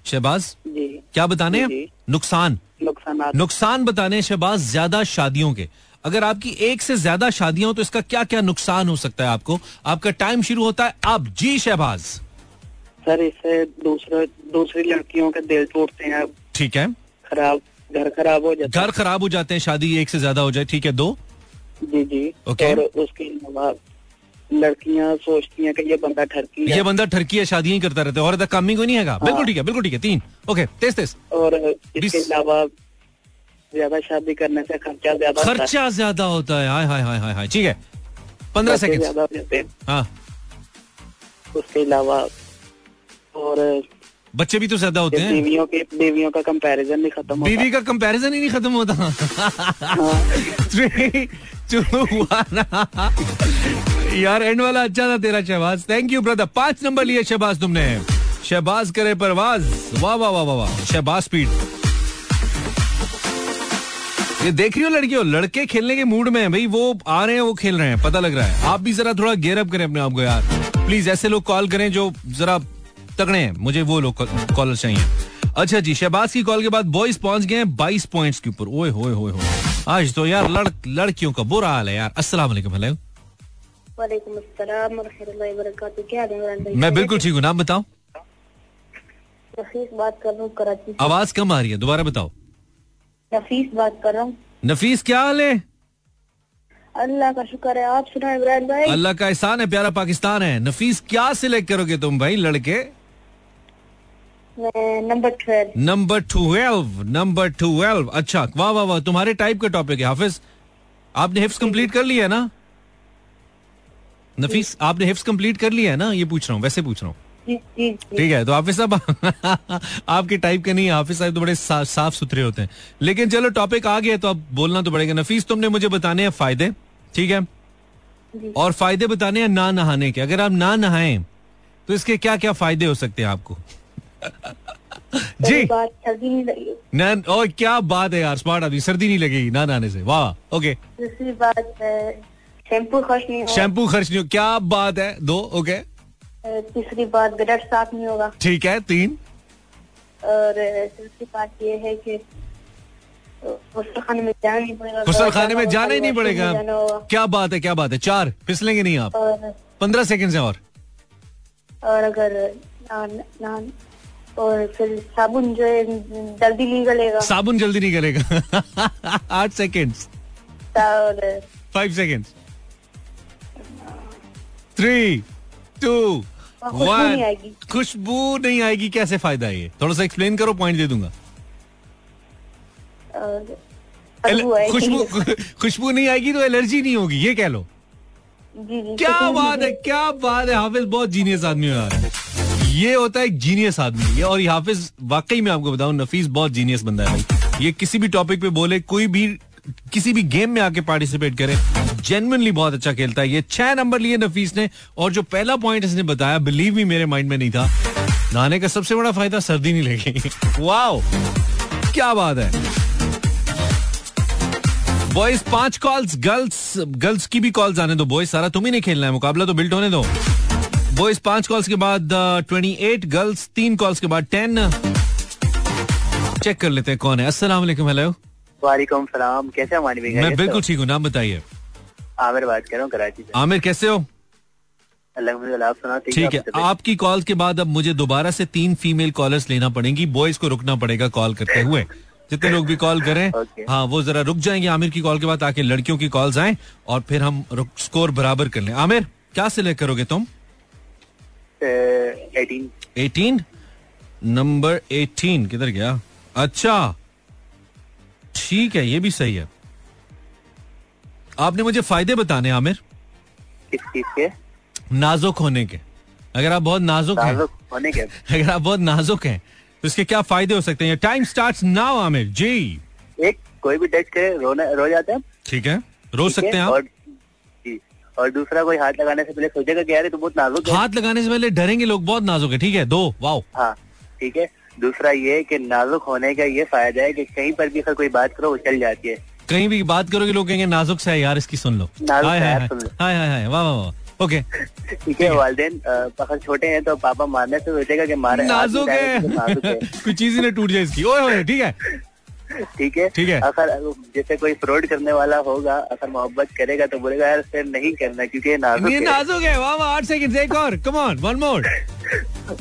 शहबाज? क्या बताने हैं? नुकसान. नुकसान नुकसान बताने शहबाज ज़्यादा शादियों के. अगर आपकी एक से ज़्यादा शादियाँ हो तो इसका क्या क्या नुकसान हो सकता है आपको? आपका टाइम शुरू होता है अब. जी शहबाज. सर इससे दूसरे दूसरी लड़कियों के दिल टूटते हैं। ठीक है. खराब घर खराब हो जाता घर खराब हो जाते हैं शादी एक से ज़्यादा हो जाए. ठीक है दो. जी जी। ओके। और उसके अलावा लड़कियाँ सोचती हैं कि ये बंदा ठरकी है। ये बंदा ठरकी है शादियाँ ही करता रहता है। और तक काम ही कोई नहीं है। बिल्कुल ठीक है बिल्कुल ठीक है तीन। ओके तेज तेज। और इसके अलावा ज़्यादा शादी करने से खर्चा ज़्यादा खर्चा ज़्यादा होता है। हाय हाय हाय हाय हाय। ठीक है। पंद्रह सेकंड हो हैं। हाँ। उसके अलावा और बच्चे भी तो ज़्यादा होते हैं। बीवियों के बीवियों का कंपैरिजन नहीं खत्म बीवी का कंपैरिजन ही नहीं खत्म होता। one. यार एंड वाला अच्छा था तेरा शहबाज। थैंक यू ब्रदर पाँच नंबर लिए शहबाज तुमने। शहबाज करे परवाज। वाह वाह वाह वाह वाह। शहबाज स्पीड ये देख रही हो लड़कियों? लड़के खेलने के मूड में है। भाई वो आ रहे हैं वो खेल रहे हैं। पता लग रहा है। आप भी जरा थोड़ा गेयर अप करें अपने आप को यार। प्लीज़ ऐसे लोग कॉल करें जो जरा तगड़े हैं। मुझे वो लोग कॉलर चाहिए। अच्छा जी शहबाज की कॉल के बाद बॉयज़ पहुँच गए हैं बाईस पॉइंट्स के ऊपर। ओए होए होए आज तो यार लड़ लड़कियों का बुरा हाल है यार। अस्सलाम वालेकुम हेलो। भाई? मैं बिल्कुल ठीक हूँ नाम बताओ। नफीस बात कर रहा हूँ कराची से। आवाज़ कम आ रही है दोबारा बताओ। नफीस बात कर रहा हूँ। नफीस क्या हाल है? अल्लाह का शुक्र है आप सुना इमरान भाई। अल्लाह का एहसान है प्यारा पाकिस्तान है। नफीस क्या सिलेक्ट करोगे तुम भाई लड़के? Number twelve number twelve number twelve अच्छा वाह वाह वाह तुम्हारे टाइप का टॉपिक है हाफिज। आपने हिफ्स कंप्लीट कर लिया है ना? नफीस आपने हिफ्स कंप्लीट कर लिया है ना? ये पूछ रहा हूँ वैसे पूछ रहा हूँ। ठीक है तो हाफिज साहब आपके टाइप के नहीं है, हाफिज साहब तो बड़े सा, साफ़ सुथरे होते हैं। लेकिन चलो टॉपिक आ गया तो अब बोलना तो पड़ेगा। नफीस तुमने मुझे बताने हैं फ़ायदे ठीक है? और फ़ायदे बताने हैं ना नहाने के। अगर आप ना नहाएँ तो इसके क्या क्या फ़ायदे हो सकते हैं आपको? जी। बात सर्दी नहीं लगी। ना और क्या बात है यार स्मार्ट आदमी सर्दी नहीं लगेगी ना नहाने से। वाह ओके दूसरी बात शैम्पू खर्च नहीं शैम्पू खर्च नहीं हो क्या बात है? दो ओके तीसरी बात ब्लड साफ़ नहीं होगा। ठीक है तीन। और चौथी बात ये है कि खाने में जाना नहीं पड़ेगा। गुसल खाने में जाना ही नहीं पड़ेगा। क्या बात है क्या बात है। चार फिसलेंगे नहीं आप। पंद्रह सेकंड से और। और अगर और फिर साबुन जो है जल्दी निकलेगा साबुन जल्दी नहीं करेगा आठ second five second three two खुशबू नहीं आएगी। खुशबू नहीं आएगी कैसे फ़ायदा ये? थोड़ा सा एक्सप्लेन करो पॉइंट दे दूँगा। खुशबू खुशबू नहीं आएगी तो एलर्जी नहीं होगी ये कह लो। जी जी क्या बात है क्या बात है हाफिज बहुत जीनियस आदमी हो यार। ये होता है एक जीनियस आदमी। ये और हाफिज वाकई में आपको बताऊँ, नफीस बहुत जीनियस बंदा है भाई। ये किसी भी टॉपिक पे बोले, कोई भी, किसी भी गेम में आके पार्टिसिपेट करे जेनवनली बहुत अच्छा खेलता है। ये छह नंबर लिए नफीस ने, और जो पहला पॉइंट इसने बताया बिलीव भी मेरे माइंड में नहीं था। नहाने का सबसे बड़ा फ़ायदा, सर्दी नहीं लगेगी वाओ क्या बात है। बॉयज़ पाँच कॉल्स गर्ल्स गर्ल्स की भी कॉल्स आने दो बॉयज़ सारा तुम ही नहीं खेलना है, मुकाबला तो बिल्ट होने दो। बॉयज़ पाँच कॉल्स के बाद ट्वेंटी एट गर्ल्स तीन कॉल्स के बाद टेन चेक कर लेते हैं कौन है। अस्सलाम वालेकुम हेलो वालेकुम सलाम। कैसे हो मैं बिल्कुल ठीक हूँ नाम बताइए। आमिर बात कर रहा हूँ कराची से। आमिर कैसे हो? ठीक है आपकी कॉल के बाद अब मुझे दोबारा से तीन फीमेल कॉलर्स लेना पड़ेंगी। बॉयज़ को रुकना पड़ेगा कॉल करते हुए। जितने लोग भी कॉल करें Okay. हाँ वो जरा रुक जाएँगे आमिर की कॉल के बाद ताकि लड़कियों की कॉल्स आए और फिर हम स्कोर बराबर कर लें। आमिर क्या सिलेक्ट करोगे तुम? एटीन 18 नंबर 18 किधर गया? अच्छा। ठीक है ये भी सही है। आपने मुझे फ़ायदे बताने आमिर। किस चीज़ के? नाजुक होने के। अगर आप बहुत नाजुक हैं। होने के। अगर आप बहुत नाजुक हैं तो इसके क्या फ़ायदे हो सकते हैं? Time start now Aamir. जी। एक कोई भी करे रोना रो जाते हैं। ठीक है। रो सकते हैं आप। और दूसरा कोई हाथ लगाने से पहले सोचेगा कि यार तो बहुत नाजुक है। हाथ लगाने से पहले डरेंगे लोग बहुत नाजुक है ठीक है? दो वाओ। हाँ ठीक है। दूसरा ये कि नाजुक होने का ये फ़ायदा है कि कहीं पर भी अगर कोई बात करो वो चल जाती है। कहीं भी बात करोगे लोग कहेंगे नाजुक सा है यार इसकी सुन लो। वाह वाह वाह। ओके ठीक है वालदेन अगर छोटे हैं तो पापा मारने से सोचेगा कि मारे नाजुक है। तो नाजुक है। कोई चीज़ ही ना टूट जाए इसकी। ओए ओए ठीक है। ठीक है? ठीक है। अगर जैसे कोई फ्रॉड करने वाला होगा अगर मोहब्बत करेगा तो बोलेगा यार फिर नहीं करना क्योंकि नाजुक ये है। नाजुक है। वाह वाह आठ सेकंड एक और। कम ऑन वन मोर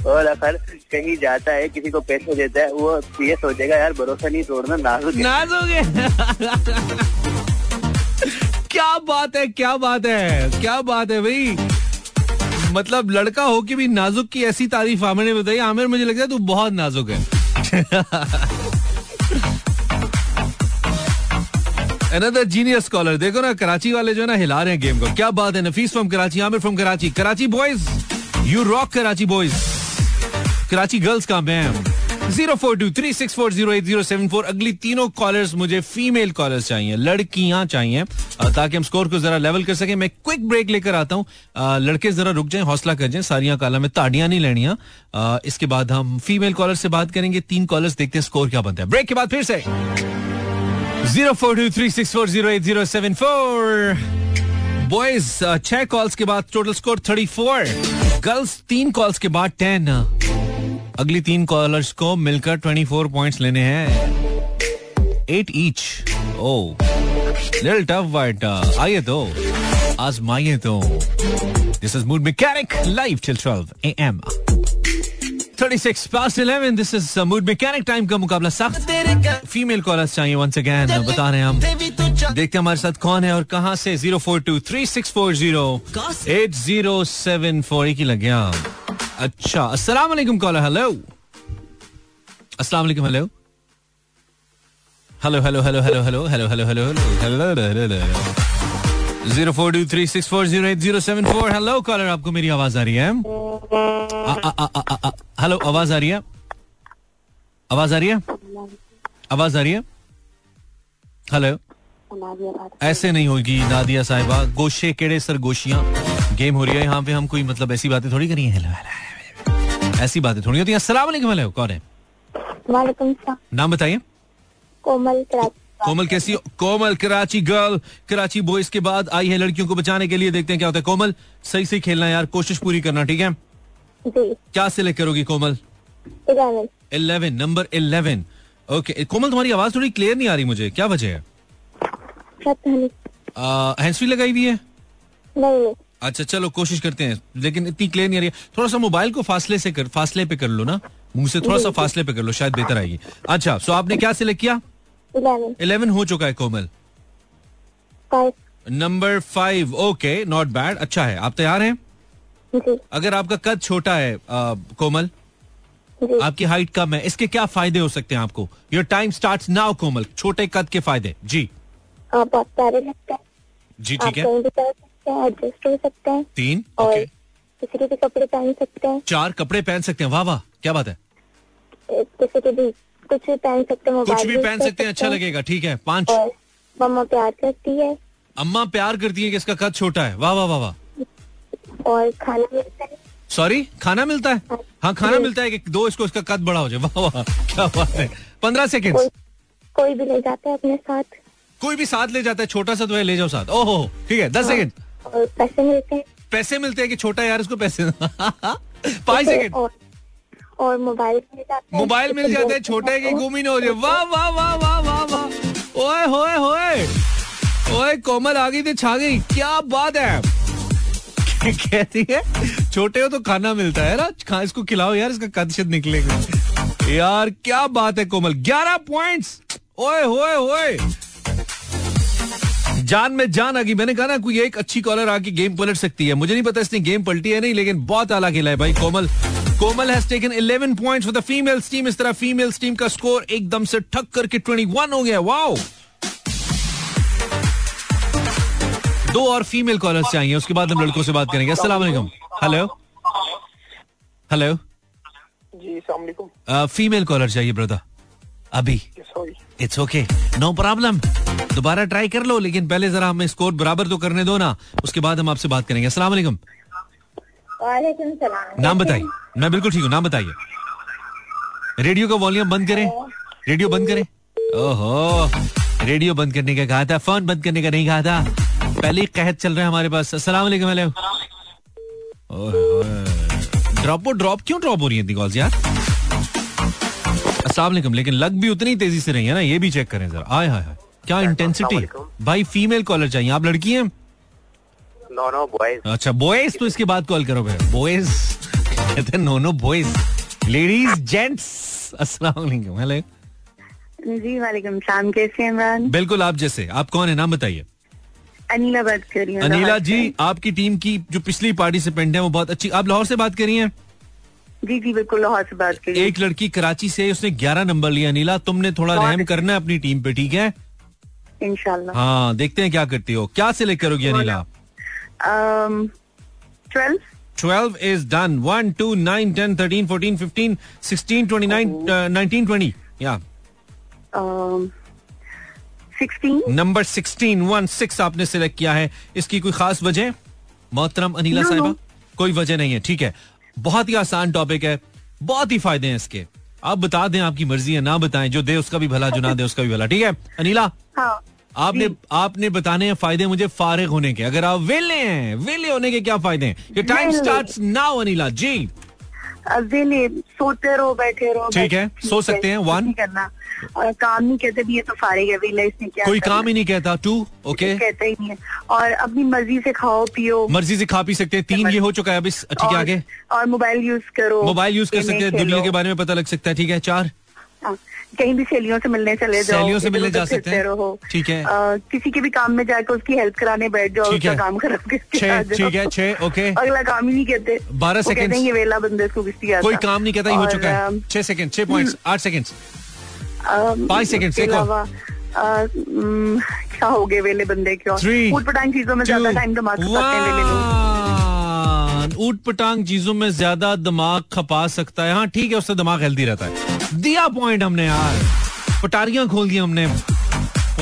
और अगर कहीं जाता है किसी को पैसे देता है वो ये सोचेगा यार भरोसा नहीं तोड़ना नाजुक नाजुक है। क्या बात है क्या बात है क्या बात है भाई। मतलब लड़का हो के भी नाजुक की ऐसी तारीफ़ आमिर ने बताई। आमिर मुझे लगता है तू बहुत नाजुक है। अनदर जीनियस स्कॉलर देखो ना, कराची वाले जो है ना हिला रहे हैं गेम को। क्या बात है, Nafees from Karachi, Aamir from Karachi. Karachi boys you rock Karachi boys Karachi girls का ma'am zero four two three six four zero eight zero seven four अगली तीनों कॉलर्स मुझे फीमेल कॉलर्स चाहिए, लड़कियाँ चाहिए। ताकि हम स्कोर को जरा लेवल कर सके। मैं क्विक ब्रेक लेकर आता हूँ। लड़के जरा रुक जाएँ, हौसला कर जाएँ। सारियाँ काला, में ताड़ियाँ नहीं लेनिया इसके बाद हम फीमेल कॉलर से बात करेंगे। तीन कॉलर्स देखते हैं स्कोर क्या बनता है। ब्रेक के बाद फिर से। Zero four two three six four zero eight zero seven four boys छह कॉल्स के बाद total score thirty four girls तीन कॉल्स के बाद टेन अगली तीन कॉलर्स को मिलकर ट्वेंटी फोर पॉइंट लेने हैं. Eight each oh little tough but आइए तो. आजमाइए तो. This is mood mechanic live till 12 AM 36 past 11 this is mood mechanic time का मुकाबला सख्त फीमेल चाहिए वंस अगेन बता रहे हैं हम देखते हमारे साथ कौन है और कहाँ से zero four two three six four zero eight zero seven four एक लग गया अच्छा अस्सलाम वालेकुम कॉलर हेलो अस्सलाम वालेकुम hello hello hello hello hello hello hello hello hello hello zero four two three six four zero eight zero seven four hello caller आपको मेरी आवाज़ आ रही है हेलो आवाज़ आ रही है? आवाज़ आ रही है? आवाज़ आ रही है? हेलो ऐसे नहीं होगी नादिया साहिबा। गोशे केड़े सर गोशियाँ गेम हो रही है यहाँ पे हम कोई मतलब ऐसी बातें थोड़ी करिए? हेलो हेलो ऐसी बातें थोड़ी होती हैं। हेलो कौन है? नाम बताइए। कोमल कराची। कोमल कैसी हो? कोमल कराची गर्ल कराची बॉयज़ के बाद आई है लड़कियों को बचाने के लिए। देखते हैं क्या होता है। कोमल सही सही खेलना यार कोशिश पूरी करना ठीक है? जी। क्या सिलेक्ट करोगी Komal? Eleven number eleven okay Komal तुम्हारी आवाज़ थोड़ी क्लियर नहीं आ रही मुझे। क्या वजह है? हैंड्स फ्री लगाई हुई है? नहीं। अच्छा चलो कोशिश करते हैं। लेकिन इतनी क्लियर नहीं आ रही है। थोड़ा सा मोबाइल को फासले से कर फासले पे कर लो ना। मुँह से थोड़ा सा फासले पे कर लो शायद बेहतर आएगी। अच्छा सो आपने क्या सिलेक्ट किया? इलेवन हो चुका है Komal. Number five okay not bad अच्छा है। आप तैयार हैं? अगर आपका कद छोटा है आ, कोमल आपकी हाइट कम है इसके क्या फ़ायदे हो सकते हैं आपको? Your time start now Komal. छोटे कद के फ़ायदे। जी। आप बहुत प्यारे लगते हैं। जी ठीक है। हैं एडजस्ट हो सकते हैं। तीन और किसी के कपड़े पहन सकते हैं। चार कपड़े पहन सकते हैं। वाह वाह क्या बात है। किसी के भी कुछ भी पहन सकते हैं कुछ भी पहन सकते हैं अच्छा लगेगा ठीक है। पाँच। मम्मा प्यार करती है। अम्मा प्यार करती है कि इसका कद छोटा है। वाह वाह वाह वाह। और खाना मिलता है। सॉरी खाना मिलता है? हाँ। खाना मिलता है कि दो इसको इसका कद बड़ा हो जाए। वाह वाह क्या बात है। पंद्रह सेकेंड कोई कोई भी ले जाता है अपने साथ। कोई भी साथ ले जाता है छोटा सा तो है ले जाओ साथ। ओहो ठीक है दस सेकेंड पैसे मिलते हैं। पैसे मिलते हैं कि छोटा यार इसको पैसे पाँच सेकेंड और मोबाइल है। मोबाइल मिल जाता है छोटा है कि गुम ही ना हो जाए। वाह वाह वाह वाह वाह वाह। ओए होए होए। ओए कोमल आ गई थी छा गई। क्या बात है। कहती है, छोटे हो तो खाना मिलता है ना खा, इसको खिलाओ यार, इसका कद शद निकलेगा। यार, क्या बात है कोमल, ग्यारह पॉइंट्स ओए, होए होए! जान में जान आ गई। मैंने कहा ना, कोई एक अच्छी कॉलर आके गेम पलट सकती है। मुझे नहीं पता इसने गेम पलटी है नहीं, लेकिन बहुत आला खेला है भाई Komal. Komal has taken 11 points for the female team इस तरह फीमेल टीम का स्कोर एकदम से ठक करके 21 हो गया। वाओ दो और फीमेल कॉलर्स चाहिए उसके बाद हम लड़कों से बात करेंगे। अस्सलाम वालेकुम। हेलो हेलो जी सलामकुम फीमेल कॉलर चाहिए ब्रदर अभी। इट्स ओके नो प्रॉब्लम दोबारा ट्राई कर लो लेकिन पहले जरा हमें स्कोर बराबर तो करने दो ना। उसके बाद हम आपसे बात करेंगे। अस्सलाम वालेकुम। वालेकुम नाम बताइए। मैं बिल्कुल ठीक हूँ। नाम बताइए। रेडियो का वॉल्यूम बंद करें। रेडियो बंद करें। ओहो। रेडियो बंद करने का कहा था फ़ोन बंद करने का नहीं कहा था। पहले ही कहत चल रहा है हमारे पास। अस्सलाम वालेकुम हेलो ड्रॉप ड्रॉप क्यों ड्रॉप हो रही है इतनी कॉल्स यार? अस्सलाम लेकिन लग भी उतनी तेज़ी से रही है ना ये भी चेक करें जरा। आय हाय हाय क्या इंटेंसिटी भाई फीमेल कॉलर चाहिए। आप लड़की हैं? नो नो बॉयज़ अच्छा बॉयज़ तो इसके बाद कॉल करो फिर बॉयज़ कहते हैं no no boys ladies gents अस्सलाम वालेकुम हेलो। जी वालेकुम सलाम कैसे हैं इमरान बिल्कुल आप जैसे। आप कौन है? नाम बताइए। अनीला बात कर रही हूँ अनिला जी आपकी टीम की जो पिछली पार्टिसिपेंट है वो बहुत अच्छी आप लाहौर से बात कर रही हैं जी जी बिल्कुल लाहौर से बात कर एक लड़की कराची से उसने 11 नंबर लिया अनिला। तुमने थोड़ा रहम करना है अपनी टीम पे ठीक है? इंशाल्लाह। हाँ देखते हैं क्या करती हो। क्या सिलेक्ट करोगी Anila? Twelve 12 is done. 1 2 9 10 13 14 15 16 29 uh, 19 20 yeah. Sixteen number 16 1 6 आपने सिलेक्ट किया है। इसकी कोई खास वजह? मोहतरम अनिला No, साहिबा no. कोई वजह नहीं है ठीक है। बहुत ही आसान टॉपिक है बहुत ही फ़ायदे हैं इसके। आप बता दें आपकी मर्ज़ी है ना बताएँ जो दे उसका भी भला जो ना दे उसका भी भला ठीक है? अनिला हाँ। आपने आपने बताने हैं फ़ायदे मुझे फारिग होने के। अगर आप वेले हैं वेले होने के क्या फ़ायदे हैं? टाइम वेले। Starts now Anila ji. अवेले सोते रहो बैठे रहो ठीक है, सो सकते हैं, वन करना और काम नहीं कहते भी ये तो फारिग है क्या कोई काम ही नहीं कहता टू ओके कहते ही नहीं है। और अपनी मर्ज़ी से खाओ पियो। मर्ज़ी से खा पी सकते हैं तीन ये हो चुका है अब ठीक है आगे। और मोबाइल यूज़ करो मोबाइल यूज़ कर सकते हैं दुनिया के बारे में पता लग सकता है ठीक है चार। कहीं भी सहेलियों से मिलने चले जाओ सहेलियों से मिलने जा सकते हैं। ठीक है। किसी के भी काम में जाकर उसकी हेल्प कराने बैठ जाओ उसका काम खराब। ठीक है, छह, ओके। अगला काम ही नहीं कहते। 12 वो कहते ये वेला बंदे इसको किसकी आता कोई काम नहीं कहता ये हो चुका है। छह सेकंड छह पॉइंट्स आठ सेकंड और। अलावा क्या हो गए वेले बंदे क्यों? ऊट पटांग चीज़ों में ज़्यादा टाइम दिमाग खपाते लोग ऊट पटांग चीज़ों में ज़्यादा दिमाग खपा सकता है। हाँ ठीक है, उससे दिमाग हेल्दी रहता है। दिया पॉइंट हमने यार। पटारियाँ खोल दी हमने।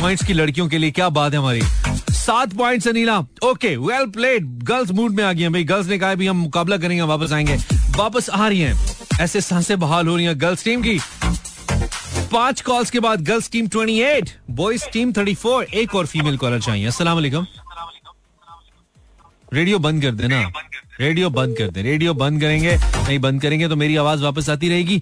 पॉइंट्स की लड़कियों के लिए क्या बात है हमारी। सात points Anila okay well played girls mood में आ गई भाई। गर्ल्स ने कहा भी हम मुकाबला करेंगे वापस आएँगे। वापस आ रही हैं। ऐसे साँसें बहाल हो रही हैं गर्ल्स टीम की। पाँच कॉल्स के बाद गर्ल्स टीम 28 बॉयज़ टीम 34 एक और फीमेल कॉलर चाहिए। वालेकुम रेडियो बंद कर देना। रेडियो बंद कर दे रेडियो बंद करेंगे नहीं बंद करेंगे तो मेरी आवाज़ वापस आती रहेगी।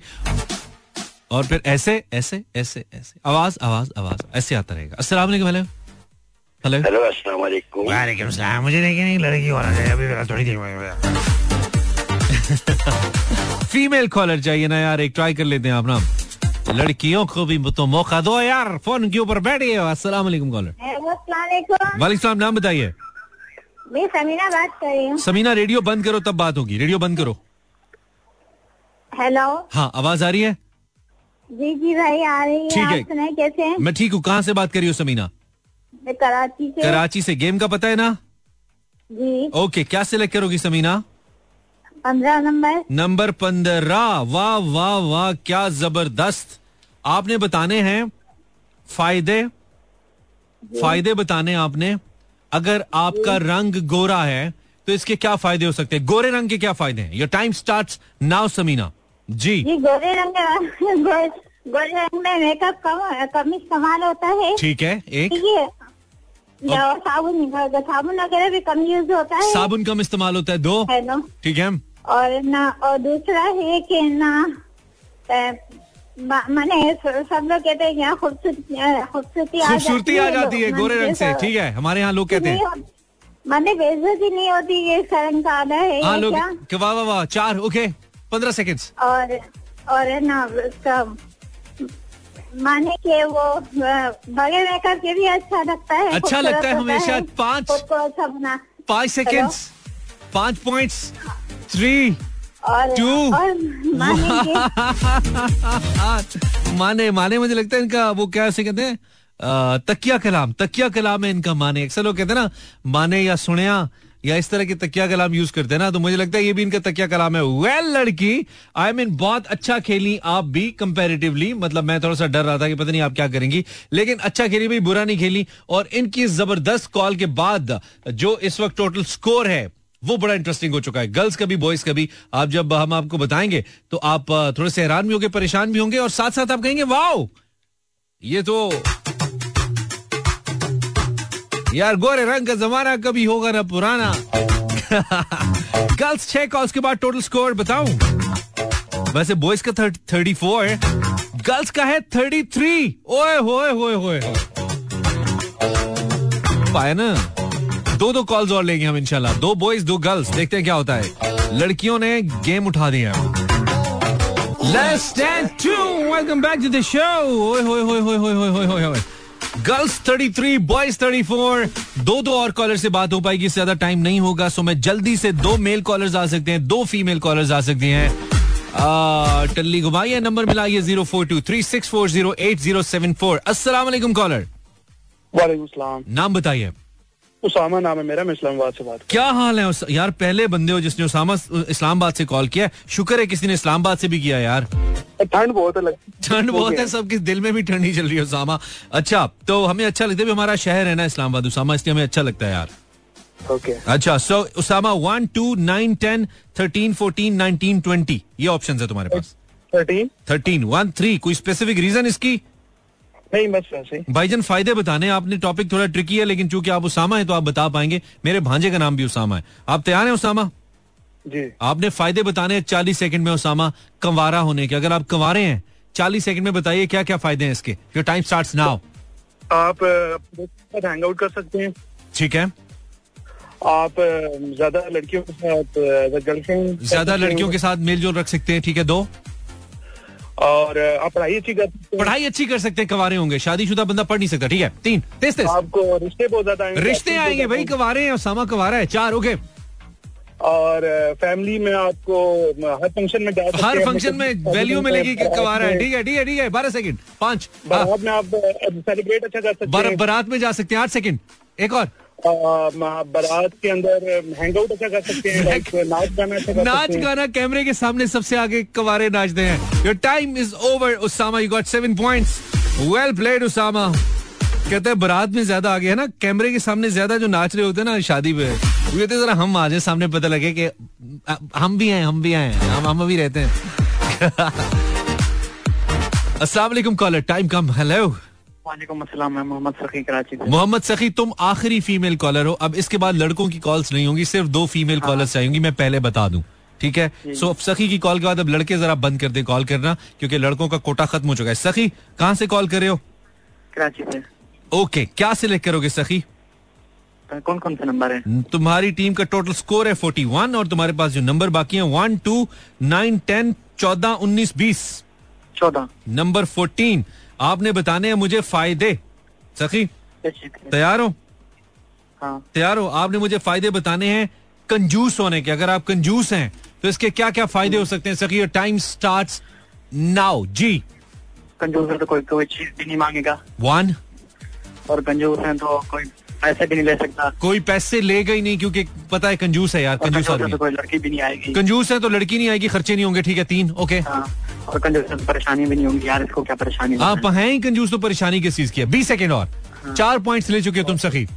और फिर ऐसे ऐसे ऐसे ऐसे आवाज़ आवाज़ आवाज़ ऐसे आता रहेगा। अस्सलाम वालेकुम हेलो। हेलो। अस्सलाम वालेकुम। वालेकुम सलाम मुझे लेकिन नहीं लड़की होना चाहिए अभी मेरा थोड़ी देर फीमेल कॉलर चाहिए ना यार एक ट्राई कर लेते हैं आप ना लड़कियों को भी तो मौका दो यार फ़ोन के ऊपर बैठिए। अस्सलाम वालेकुम कॉलर वालेकुम। नाम बताइए। मैं समीना बात कर रही हूँ। समीना रेडियो बंद करो तब बात होगी। रेडियो बंद करो। हेलो? हाँ आवाज़ आ रही है? जी जी भाई आ रही है। ठीक है। सुनाए कैसे हैं? मैं ठीक हूँ। कहाँ से बात कर रही हो समीना? मैं कराची से। कराची से। गेम का पता है ना? जी। ओके क्या सिलेक्ट करोगी समीना? पंद्रह नंबर। नंबर पंद्रह। वाह वाह वाह क्या ज़बरदस्त। आपने बताने हैं फ़ायदे। फ़ायदे बताने आपने। अगर आपका रंग गोरा है तो इसके क्या फ़ायदे हो सकते हैं? गोरे रंग के क्या फ़ायदे हैं? Your time start now Samina ji. गोरे रंग गोरे रंग में मेकअप कम कम इस्तेमाल होता है। ठीक है एक। या साबुन साबुन वगैरह भी कम यूज़ होता है। साबुन कम इस्तेमाल होता है दो। है ना। ठीक है। और ना और दूसरा है कि ना माने सब लोग कहते हैं यहाँ खूबसूरती खूबसूरती आ खूबसूरती आ जाती है गोरे रंग से ठीक है हमारे यहाँ लोग कहते हैं हो- माने बेइज्जती नहीं होती ये रंग काला है हाँ या लोग क्या कि वाह वाह वाह चार ओके पंद्रह सेकेंड्स और और है ना उसका माने कि वो बगैर मेकअप के भी अच्छा लगता है अच्छा लगता है हमेशा। है। पाँच। को अच्छा बना पाँच सेकेंड्स पाँच पॉइंट्स थ्री और. और माने माने माने मुझे लगता है इनका वो क्या ऐसे कहते हैं? तकिया कलाम तकिया कलाम है इनका माने। अक्सर लोग कहते हैं ना माने या सुनिया या इस तरह के तकिया कलाम यूज़ करते हैं ना तो मुझे लगता है ये भी इनका तकिया कलाम है। वेल well, लड़की आई I मीन mean, बहुत अच्छा खेली आप भी कंपैरेटिवली मतलब मैं थोड़ा सा डर रहा था कि पता नहीं आप क्या करेंगी। लेकिन अच्छा खेली भी बुरा नहीं खेली। और इनकी ज़बरदस्त कॉल के बाद जो इस वक्त टोटल स्कोर है वो बड़ा इंटरेस्टिंग हो चुका है। गर्ल्स का भी बॉयज़ का भी। आप जब हम आपको बताएँगे तो आप थोड़े से हैरान भी होंगे, परेशान भी होंगे, और साथ साथ आप कहेंगे, वाओ! ये तो यार, गोरे रंग का जमाना कभी होगा ना पुराना। गर्ल्स छह कॉल्स के बाद टोटल स्कोर बताऊँ? वैसे बॉयज़ का थर्टी फोर गर्ल्स का है थर्टी थ्री ओए, होए होए होए। पाया ना? दो दो कॉल्स और लेंगे हम इंशाल्लाह। दो बॉयज़ दो गर्ल्स देखते हैं क्या होता है। लड़कियों ने गेम उठा दिया। गर्ल्स 33 बॉयज़ 34 दो दो और कॉलर से बात हो पाएगी इससे ज़्यादा टाइम नहीं होगा। सो मैं जल्दी से दो मेल कॉलर्स आ सकते हैं दो फीमेल कॉलर्स आ सकती हैं। टल्ली घुमाइए number मिलाइए zero four two three six four zero eight zero seven four असला कॉलर वाले नाम बताइए। उसामा नाम है मेरा मैं इस्लामाबाद से बात क्या हाल है उस, यार पहले बंदे हो जिसने उसामा इस्लामाबाद से कॉल किया। शुक्र है किसी ने इस्लामाबाद से भी किया यार। ठंड बहुत है ठंड बहुत है सबके दिल में भी ठंडी चल रही है उसामा। अच्छा तो हमें अच्छा लगता है हमारा शहर है ना इस्लामाबाद उसामा इसलिए हमें अच्छा लगता है यार। ओके अच्छा so Usama one two nine ten thirteen fourteen nineteen twenty ये ऑप्शन है तुम्हारे पास। थर्टीन थर्टीन वन थ्री कोई स्पेसिफिक रीजन इसकी? नहीं बस वैसे भाईजन फ़ायदे बताने आपने टॉपिक थोड़ा ट्रिकी है लेकिन चूँकि आप उसामा है तो आप बता पाएँगे। मेरे भांजे का नाम भी उसामा है। आप तैयार हैं उसामा? जी। आपने फ़ायदे बताने चालीस सेकंड में उसामा कंवारा होने के। अगर आप कंवारे हैं चालीस सेकंड में बताइए क्या क्या फ़ायदे हैं इसके? योर टाइम स्टार्ट नाउ आप हैंग आउट कर सकते हैं। ठीक है। आप ज़्यादा लड़कियों के साथ गर्लफ्रेंड ज़्यादा लड़कियों के साथ मेल जोल रख सकते हैं ठीक है दो। और आप पढ़ाई अच्छी कर सकते पढ़ाई अच्छी कर सकते हैं कंवारे होंगे। शादीशुदा बंदा पढ़ नहीं सकता ठीक है? तीन तेज तेज आपको रिश्ते बहुत ज़्यादा आएँगे रिश्ते आएँगे भाई कंवारे हैं उसामा कंवारा है चार ओके। और फैमिली में आपको हर फ़ंक्शन में हर फ़ंक्शन में वैल्यू मिलेगी कि कंवारा है। ठीक है ठीक है ठीक है बारह सेकंड पाँच हाँ, बारात में आप सेलिब्रेट अच्छा कर सकते हैं। बारात में जा सकते हैं आठ सेकंड। एक और। बारात के अंदर हैंग आउट अच्छा कर सकते हैं नाच गाना अच्छा कर नाच गाना कैमरे के सामने सबसे आगे कवारे नाचते हैं। Your time is over Usama you got seven points well played Usama कहते हैं बारात में ज़्यादा आगे है ना कैमरे के सामने ज़्यादा जो नाच रहे होते हैं ना शादी पे वो कहते जरा हम आ जाए सामने पता लगे कि हम भी हैं हम भी हैं हम हम भी रहते हैं. अस्सलाम वालेकुम कॉलर टाइम कम हेलो मोहम्मद सखी कराची मोहम्मद सखी तुम आखिरी फीमेल कॉलर हो। अब इसके बाद लड़कों की कॉल्स नहीं होंगी सिर्फ़ दो फीमेल कॉलर्स चाहिए मैं पहले बता दूँ ठीक है? सो अब सखी की कॉल के बाद अब लड़के जरा बंद कर दे कॉल करना क्योंकि लड़कों का कोटा खत्म हो चुका है। सखी कहाँ से कॉल कर रहे हो? कराची से। ओके क्या सिलेक्ट करोगे सखी? कौन कौन सा नंबर है? तुम्हारी टीम का टोटल स्कोर है फोर्टी वन और तुम्हारे पास जो नंबर बाकी है वन टू नाइन टेन चौदह उन्नीस बीस। चौदह। नंबर फोर्टीन आपने बताने हैं मुझे फ़ायदे। सखी तैयार हो? हाँ। तैयार हो? आपने मुझे फ़ायदे बताने हैं कंजूस होने के। अगर आप कंजूस हैं तो इसके क्या क्या फ़ायदे हो सकते हैं? सखी टाइम स्टार्ट नाउ जी। कंजूस है तो कोई कोई चीज़ भी नहीं मांगेगा। वन और कंजूस है तो कोई पैसे भी नहीं ले सकता। कोई पैसे लेगा ही नहीं क्योंकि पता है कंजूस है यार कंजूस कंजूस है तो कोई लड़की भी नहीं आएगी। कंजूस है तो लड़की नहीं आएगी खर्चे नहीं होंगे ठीक है तीन ओके हाँ। और कंजूस तो परेशानी भी नहीं होगी यार इसको क्या परेशानी है? आप हैं ही कंजूस तो परेशानी किस चीज़ की है? बीस सेकेंड और। चार पॉइंट्स ले चुके हो तुम सखी।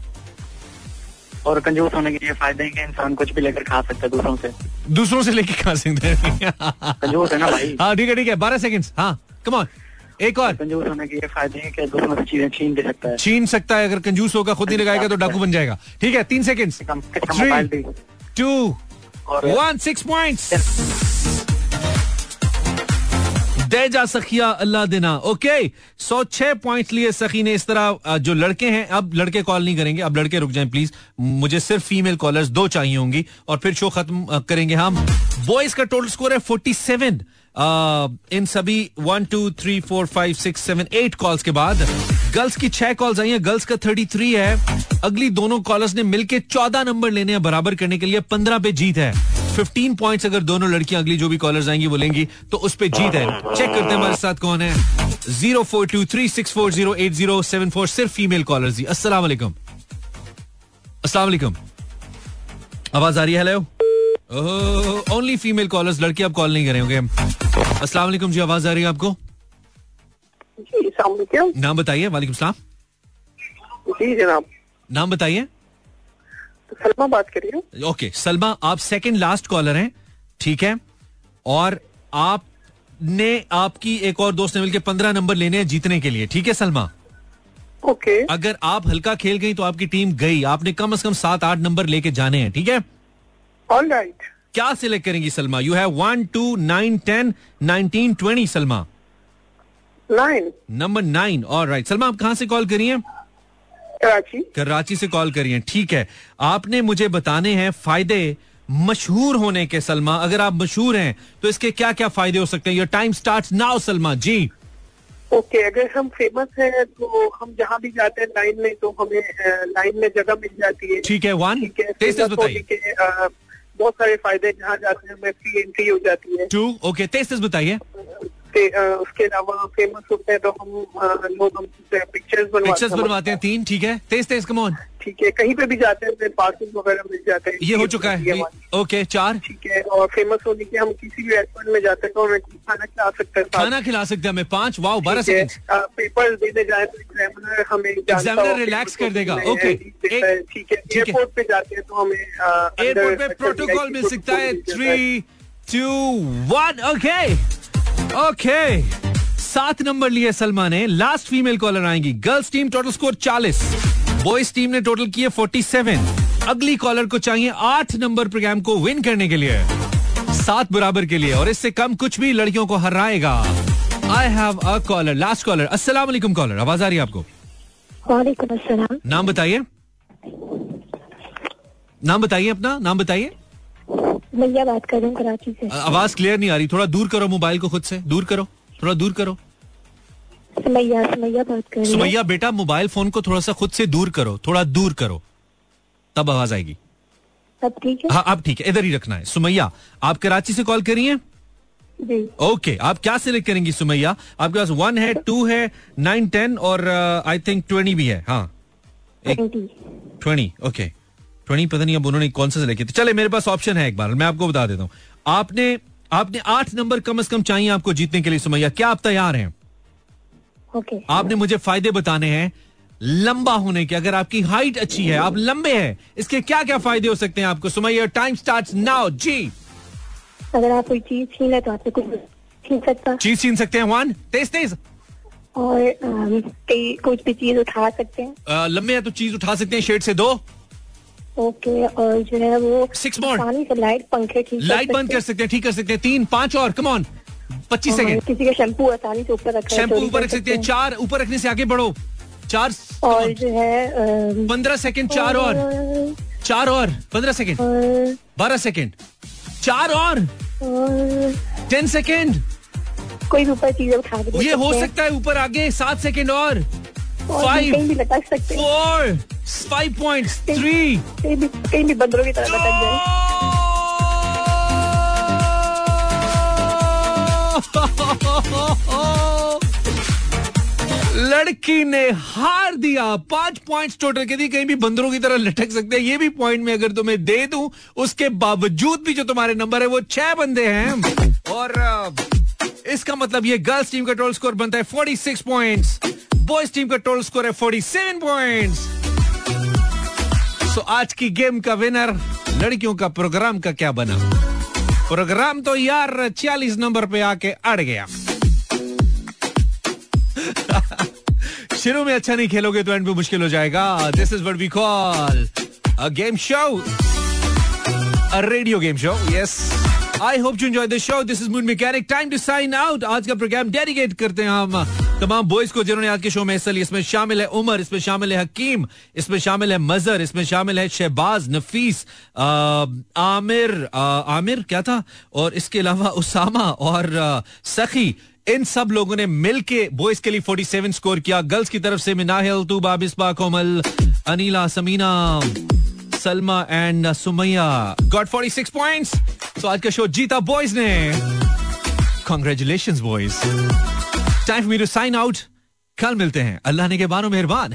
और कंजूस होने के ये फ़ायदे हैं कि इंसान कुछ भी लेकर खा सकता है दूसरों से? दूसरों से लेके खा सकते हैं। कंजूस है ना भाई? हाँ ठीक है ठीक है। बारह सेकेंड हाँ कम एक और। कंजूस होने के ये फ़ायदे हैं कि दूसरों से चीज़ें छीन दे सकता है। छीन सकता है अगर कंजूस होगा खुद नहीं लगाएगा तो डाकू बन जाएगा। ठीक है तीन second two one six points दे जा सखिया, अल्लाह देना। ओके? सौ छह पॉइंट लिए सखी ने इस तरह जो लड़के हैं, अब लड़के कॉल नहीं करेंगे। अब लड़के रुक जाएँ प्लीज़ मुझे सिर्फ़ फीमेल कॉलर्स दो चाहिए होंगी, और फिर शो खत्म करेंगे हम। बॉयज़ का टोटल स्कोर है फोर्टी सेवन इन सभी one two three four five six seven eight calls के बाद गर्ल्स की छह कॉल्स आई हैं गर्ल्स का थर्टी थ्री है। अगली दोनों कॉलर्स ने मिलकर चौदह नंबर लेने हैं बराबर करने के लिए, पंद्रह पे जीत है। फिफ्टीन पॉइंट अगर दोनों लड़कियाँ अगली जो भी कॉलर्स आएँगी वो लेंगी तो उस पर जीत है। चेक करते हैं हमारे साथ कौन है। Zero four two three six four zero eight zero seven four सिर्फ़ फीमेल कॉलर्स जी अस्सलाम वालेकुम अस्सलाम वालेकुम आवाज़ आ रही है हेलो ओनली फीमेल कॉलर्स लड़के अब कॉल नहीं करेंगे अस्सलाम वालेकुम जी आवाज़ आ रही है आपको? जी नाम बताइए वालेकुम सलाम। जी जनाब। नाम बताइए। सलमा बात करिए ओके सलमा आप सेकंड लास्ट कॉलर हैं ठीक है? और आपने आपकी एक और दोस्त ने मिलकर पंद्रह नंबर लेने हैं जीतने के लिए ठीक है सलमा? ओके। अगर आप हल्का खेल गई तो आपकी टीम गई आपने कम से कम सात आठ नंबर लेके जाने हैं ठीक है? All right right. क्या सिलेक्ट करेंगी Salma? You have one two nine ten nineteen twenty Salma. Nine number nine और राइट सलमा आप कहाँ से कॉल करिए हैं? कराची। कराची से कॉल करिए ठीक है। आपने मुझे बताने हैं फ़ायदे मशहूर होने के सलमा। अगर आप मशहूर हैं तो इसके क्या क्या फ़ायदे हो सकते हैं? Your time start now Salma. Ji. Okay okay, अगर हम फ़ेमस हैं तो हम जहाँ भी जाते हैं लाइन में तो हमें लाइन में जगह मिल जाती है। ठीक है वन ठीक है तेज तेज बताइए। बहुत सारे फ़ायदे जहाँ जाते हैं हमें फ्री एंट्री हो जाती है। टू ओके तेज तेज बताइए। उसके अलावा फ़ेमस होते हैं तो हम लोग हमसे पिक्चर्स बनवाते पिक्चर्स बनवाते हैं तीन ठीक है? तेज तेज कम ऑन ठीक है कहीं पे भी जाते हैं पार्सल वगैरह मिल जाते हैं। ये हो चुका है ओके चार। ठीक है और फ़ेमस होने के हम किसी भी रेस्टोरेंट में जाते हैं तो हमें खाना खिला सकते हैं खाना खिला सकते हैं हमें पाँच वाओ बारह सेकंड पेपर देने जाए तो एग्जामिनर हमें relax उसको कर देगा, एक- ठीक है एयरपोर्ट पे जाते हैं तो हमें एयरपोर्ट पे प्रोटोकॉल मिल सकता है। Three two one okay okay सात नंबर लिए सलमा ने लास्ट फीमेल कॉलर आएँगी। गर्ल्स टीम टोटल स्कोर चालीस। बॉयज़ टीम ने टोटल किए फोर्टी सेवन अगली कॉलर को चाहिए आठ नंबर प्रोग्राम को विन करने के लिए। सात बराबर के लिए और इससे कम कुछ भी लड़कियों को हराएगा। I have a caller last caller अस्सलाम वालेकुम कॉलर आवाज़ आ रही है आपको? वालेकुम अस्सलाम। नाम बताइए। नाम बताइए अपना नाम बताइए। बात कर रही हूँ कराची से। आवाज़ क्लियर नहीं आ रही। थोड़ा दूर करो मोबाइल को खुद से। दूर करो। थोड़ा दूर करो। सुमैया सुमैया बात कर सुमैया बेटा मोबाइल फ़ोन को थोड़ा सा खुद से दूर करो। थोड़ा दूर करो। तब आवाज़ आएगी। सब ठीक है? हाँ अब ठीक है। इधर ही रखना है। सुमैया आप कराची से कॉल करिए। जी। ओके आप क्या सिलेक्ट करेंगी सुमैया? आपके पास वन है टू है नाइन टेन और आई थिंक ट्वेंटी भी है। हाँ। ट्वेंटी ओके ट्वेंटी पता नहीं अब उन्होंने कौन सा सिलेक्ट किया चले मेरे पास ऑप्शन है एक बार मैं आपको बता देता हूँ। आपने आपने आठ नंबर कम से कम चाहिए आपको जीतने के लिए सुमैया। क्या आप तैयार हैं? ओके। आपने मुझे फ़ायदे बताने हैं लंबा होने के अगर आपकी हाइट अच्छी है आप लंबे हैं इसके क्या क्या फ़ायदे हो सकते हैं आपको? सुमैया टाइम स्टार्ट नाउ जी। अगर आप कोई चीज़ छीन ले तो आपसे कुछ छीन सकता चीज़ छीन सकते हैं वन तेज तेज। और कुछ भी चीज़ उठा सकते हैं। लंबे हैं तो चीज़ उठा सकते हैं शेड से दो। ओके और जो है वो more. लाइट पंखे ठीक लाइट बंद कर सकते हैं ठीक कर सकते हैं। तीन पाँच और कम ऑन पच्चीस सेकेंड किसी का शैम्पू आसानी से ऊपर रखा शैम्पू ऊपर रख सकते हैं। चार ऊपर रखने से आगे बढ़ो। चार और जो है पंद्रह सेकेंड चार और चार और पंद्रह सेकेंड बारह सेकेंड चार और। और टेन सेकेंड कोई ऊपर चीज़ उठा ये हो सकता है। ऊपर आगे सात सेकेंड और। फोर फाइव पॉइंट थ्री कहीं भी बंदरों की तरह लटक जाए। लड़की ने हार दिया। पाँच पॉइंट्स टोटल के दी कहीं भी बंदरों की तरह लटक सकते हैं। ये भी पॉइंट में अगर तुम्हें दे दूँ उसके बावजूद भी जो तुम्हारे नंबर है वो छह बंदे हैं। और इसका मतलब ये गर्ल्स टीम का टोटल स्कोर बनता है 46 पॉइंट्स बॉयज़ टीम का टोटल स्कोर है 47 पॉइंट्स सो आज की गेम का विनर लड़कियों का प्रोग्राम का क्या बना? प्रोग्राम तो यार 40 नंबर पे आके अड़ गया। शुरू में अच्छा नहीं खेलोगे तो एंड पे मुश्किल हो जाएगा। This is what we call a game show a radio game show yes I hope you enjoy the show this is mood mechanic time to sign out आज का प्रोग्राम डेडिकेट करते हैं हम तमाम बॉयज़ को जिन्होंने आज के शो में हिस्सा लिया, इसमें शामिल है उमर, इसमें शामिल है हकीम, इसमें शामिल है मजर, इसमें शामिल है शहबाज, नफीस आमिर आमिर क्या था? और इसके अलावा उसामा और सखी, इन सब लोगों ने मिलके बॉयज़ के लिए 47 स्कोर किया। गर्ल्स की तरफ़ से Minahil Tuba Bisba Komal Anila, Samina, Salma and Sumaiya. Got 46 points तो आज का शो जीता बॉयज़ ने। Congratulation boys time for me to sign out कल मिलते हैं। अल्लाह ने के बानो मेहरबान।